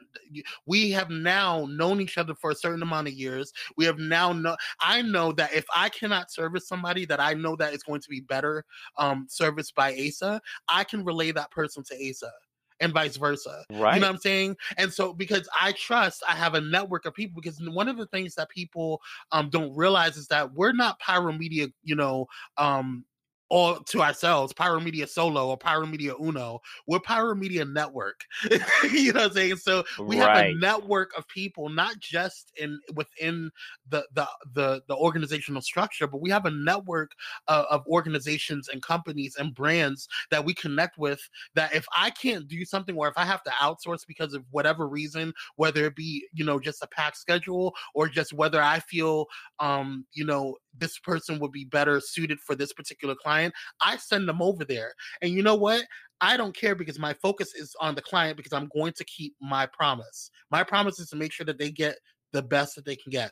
we have now known each other for a certain amount of years. We have now know i know that if i cannot service somebody that i know that is going to be better um serviced by asa i can relay that person to asa and vice versa right. you know what I'm saying? And so because I trust, I have a network of people. Because one of the things that people um don't realize is that we're not Pyro Media, you know, um all to ourselves, Pyro Media Solo or Pyro Media Uno. We're Pyro Media Network. you know what I'm saying? So we have a network of people, not just in within the the the, the organizational structure, but we have a network uh, of organizations and companies and brands that we connect with that if I can't do something or if I have to outsource because of whatever reason, whether it be, you know, just a packed schedule or just whether I feel um, you know, this person would be better suited for this particular client, I send them over there. And you know what? I don't care because my focus is on the client because I'm going to keep my promise. My promise is to make sure that they get the best that they can get.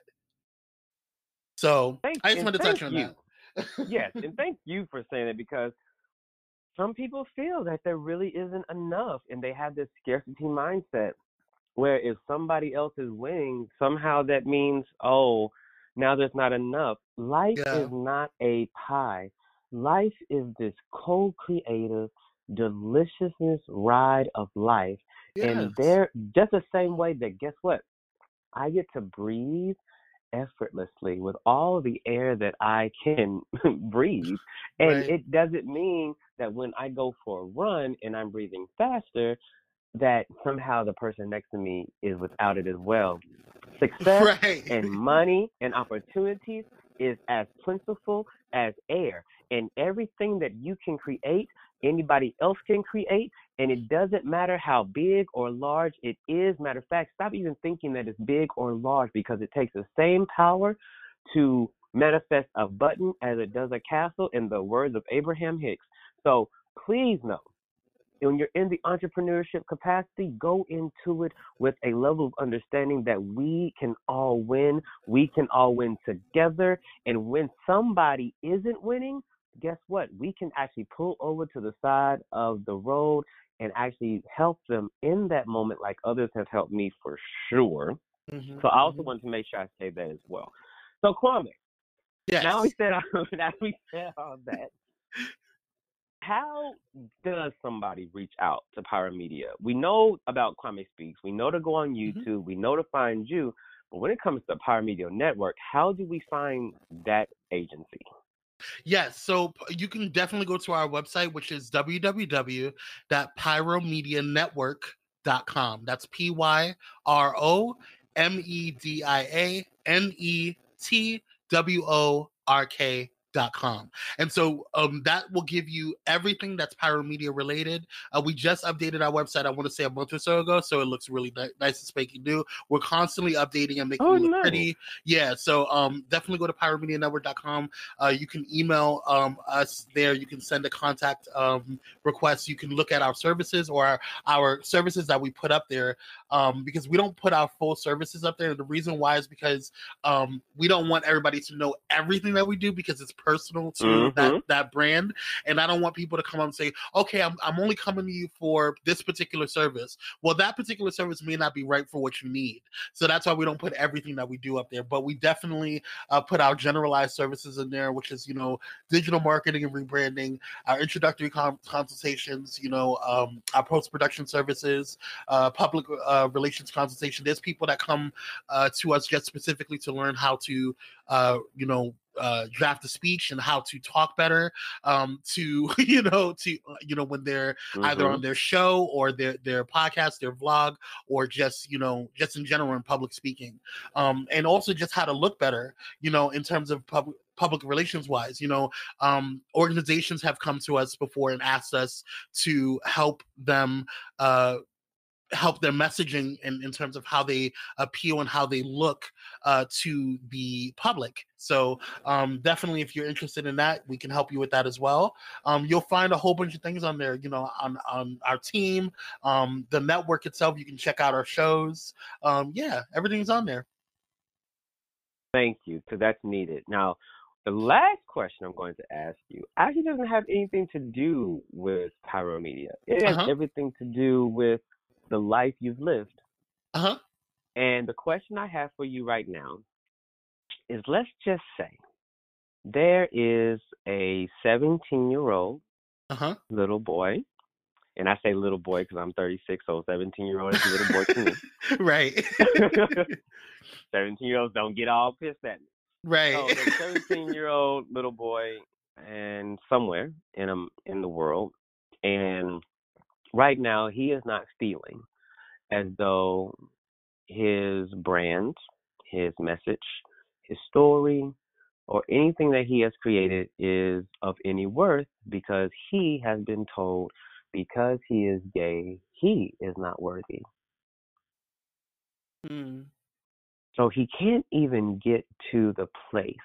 So Thank, I just and want to touch on you. that. yes, and thank you for saying it because some people feel that there really isn't enough and they have this scarcity mindset where if somebody else is winning, somehow that means, oh, now there's not enough. Life Yeah. is not a pie. Life is this co creative deliciousness ride of life. And Yes. there just the same way that guess what? I get to breathe effortlessly with all the air that I can breathe. And Right. it doesn't mean that when I go for a run and I'm breathing faster, that somehow the person next to me is without it as well. Success right. and money and opportunities is as plentiful as air. And everything that you can create, anybody else can create. And it doesn't matter how big or large it is. Matter of fact, stop even thinking that it's big or large because it takes the same power to manifest a button as it does a castle, in the words of Abraham Hicks. So please know when you're in the entrepreneurship capacity, go into it with a level of understanding that we can all win. We can all win together. And when somebody isn't winning, guess what? We can actually pull over to the side of the road and actually help them in that moment, like others have helped me for sure. Mhm, So I also mhm. want to make sure I say that as well. So Kwame, yes. now we said all, now we said all that. How does somebody reach out to Pyro Media? We know about Kwame Speaks. We know to go on Mhm. YouTube. We know to find you. But when it comes to Pyro Media Network, how do we find that agency? Yes, so you can definitely go to our website, which is www.pyromedianetwork.com. That's P Y R O M E D I A N E T W O R K. Dot com. And so um, that will give you everything that's Pyro Media related. Uh, we just updated our website, I want to say a month or so ago, so it looks really ni- nice and spanking new. We're constantly updating and making Oh, it look nice. pretty. Yeah, so um, definitely go to pyromedianetwork.com. Uh, you can email um, us there. You can send a contact um, request. You can look at our services or our, our services that we put up there um, because we don't put our full services up there. And The reason why is because um, we don't want everybody to know everything that we do because it's personal to Mhm. that, that brand. And I don't want people to come up and say, okay, I'm, I'm only coming to you for this particular service. Well, that particular service may not be right for what you need. So that's why we don't put everything that we do up there. But we definitely uh, put our generalized services in there, which is you know digital marketing and rebranding, our introductory con- consultations, you know um, our post production services, uh, public uh, relations consultation. There's people that come uh, to us just specifically to learn how to uh, you know. Uh, draft a speech and how to talk better um, to you know to uh, you know when they're either Mhm. on their show or their their podcast their vlog or just you know just in general in public speaking um, and also just how to look better, you know, in terms of public public relations wise. You know, um, organizations have come to us before and asked us to help them. Uh, help their messaging in, in terms of how they appeal and how they look uh, to the public so um, definitely if you're interested in that we can help you with that as well um, you'll find a whole bunch of things on there you know on, on our team um, the network itself you can check out our shows um, yeah everything's on there Thank you, So that's needed. Now, the last question I'm going to ask you actually doesn't have anything to do with Pyro Media. It has Uh-huh. everything to do with the life you've lived. uh-huh And the question I have for you right now is let's just say there is a 17 year old uh-huh little boy, and I say little boy because I'm 36, so 17 year old is a little boy to me. right 17 year olds don't get all pissed at me. right the 17 year old little boy and somewhere in um in the world and right now he is not feeling as though his brand his message his story or anything that he has created is of any worth because he has been told because he is gay he is not worthy. Mm, So he can't even get to the place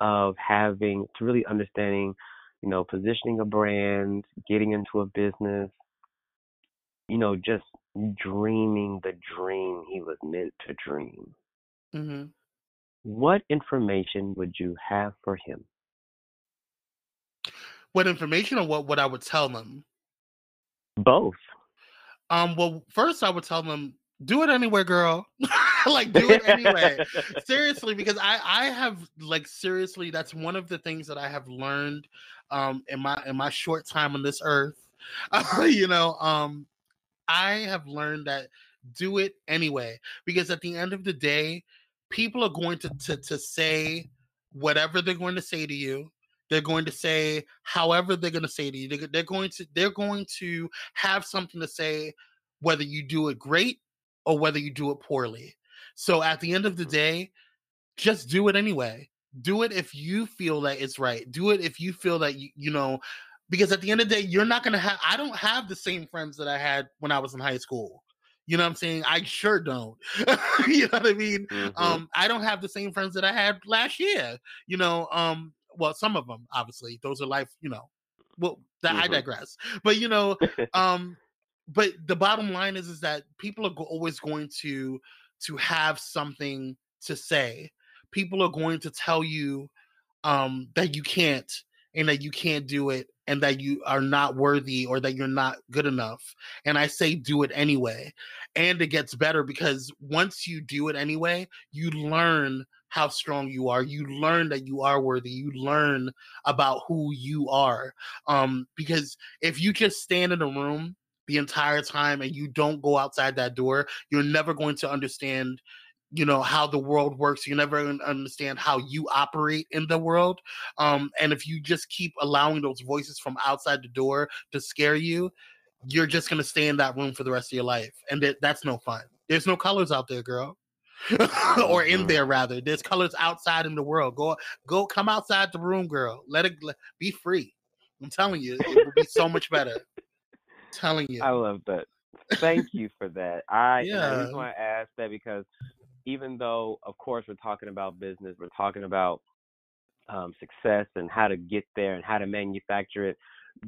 of having to really understanding you know, positioning a brand, getting into a business, you know, just dreaming the dream he was meant to dream. hmm What information would you have for him? What information or what what I would tell them? Both. Um, well, first I would tell them do it anywhere, girl. like do it anyway. seriously, because I I have like seriously that's one of the things that I have learned um in my in my short time on this earth. Uh, you know, um I have learned that do it anyway because at the end of the day, people are going to to, to say whatever they're going to say to you. They're going to say however they're going to say to you. They're, they're going to they're going to have something to say whether you do it great or whether you do it poorly. So at the end of the mm-hmm. day, just do it anyway. Do it if you feel that it's right. Do it if you feel that you, you know, because at the end of the day, you're not to have, I don't have the same friends that I had when I was in high school. You know what I'm saying? I sure don't. you know what I mean? Mhm. Um, I don't have the same friends that I had last year. You know, um, well, some of them, obviously, those are life, you know, well, that I Mhm. digress. But, you know, um but the bottom line is is that people are go- always going to to have something to say people are going to tell you um that you can't and that you can't do it and that you are not worthy or that you're not good enough and i say do it anyway and it gets better because once you do it anyway you learn how strong you are you learn that you are worthy you learn about who you are um because if you just stand in a room the entire time and you don't go outside that door, you're never going to understand, you know, how the world works. You're never understand how you operate in the world. Um, and if you just keep allowing those voices from outside the door to scare you, you're just going to stay in that room for the rest of your life. And that, that's no fun. There's no colors out there, girl. or in Mhm. there rather. There's colors outside in the world. Go go come outside the room, girl. Let it let, be free. I'm telling you, it will be so much better. telling you. I love that. Thank you for that. I and I just want to ask that because even though, of course, we're talking about business, we're talking about um, success and how to get there and how to manufacture it.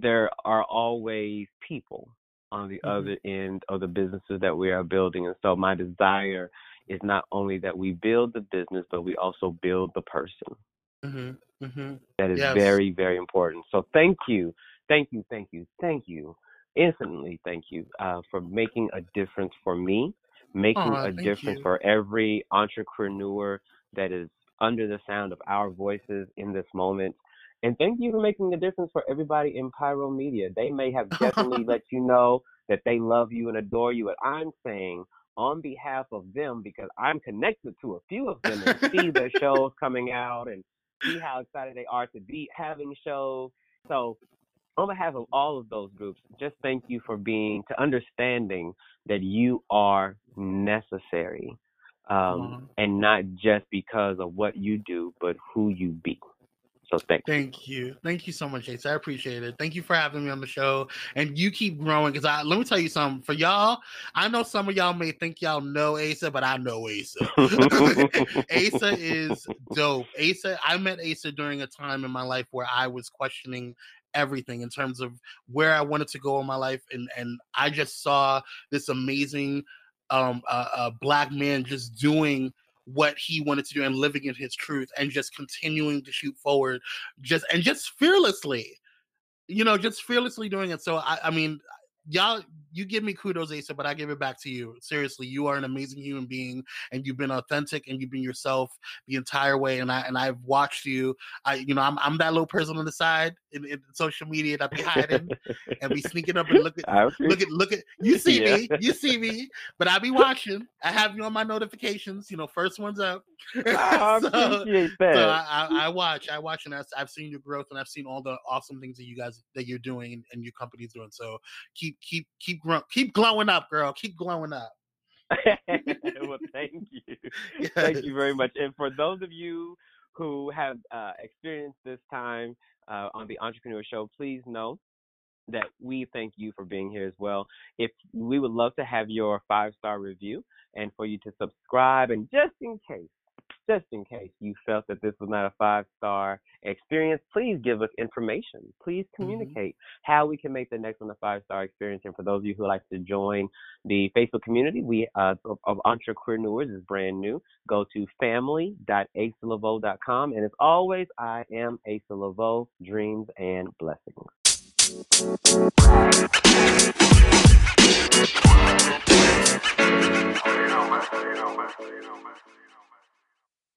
There are always people on the Mhm. other end of the businesses that we are building, and so my desire is not only that we build the business, but we also build the person. hmm hmm That is Yes. very, very important. So thank you, thank you, thank you, thank you, infinitely thank you uh, for making a difference for me, making a difference you. for every entrepreneur that is under the sound of our voices in this moment. And thank you for making a difference for everybody in Pyro Media. They may have definitely let you know that they love you and adore you. And I'm saying on behalf of them, because I'm connected to a few of them and see their shows coming out and see how excited they are to be having shows. So on behalf of all of those groups, just thank you for being to understanding that you are necessary. Um, and not just because of what you do, but who you be. So thank you. Thank you. Thank you so much, Ace. I appreciate it. Thank you for having me on the show. And you keep growing because I let me tell you something. For y'all, I know some of y'all may think y'all know Asa, but I know Asa. Asa is dope. Asa, I met Asa during a time in my life where I was questioning everything in terms of where I wanted to go in my life, and and I just saw this amazing um uh, uh, black man just doing what he wanted to do and living in his truth and just continuing to shoot forward just and just fearlessly you know just fearlessly doing it. So i i mean y'all you give me kudos asa but i give it back to you. Seriously you are an amazing human being and you've been authentic and you've been yourself the entire way and i and i've watched you. I you know i'm, I'm that little person on the side in, in social media that be hiding and be sneaking up and look at look at look at you see Yeah. me you see me but i be watching. I have you on my notifications you know first one's up. I so, appreciate that. so I, I, I watch i watch and I've, I've seen your growth and i've seen all the awesome things that you guys that you're doing and, and your company's doing. So keep keep keep grow, keep glowing up girl keep glowing up well, thank you. Thank you very much. And for those of you who have uh, experienced this time uh, on the EntreQueerNeur Show, please know that we thank you for being here as well. If we would love to have your five star review and for you to subscribe, and just in case, just in case you felt that this was not a five star experience, please give us information. Please mm-hmm. communicate mm-hmm. how we can make the next one a five star experience. And for those of you who like to join the Facebook community, we uh, of entrepreneurs is brand new. Go to family.asaleveaux.com. And as always, I am Asa dreams and blessings.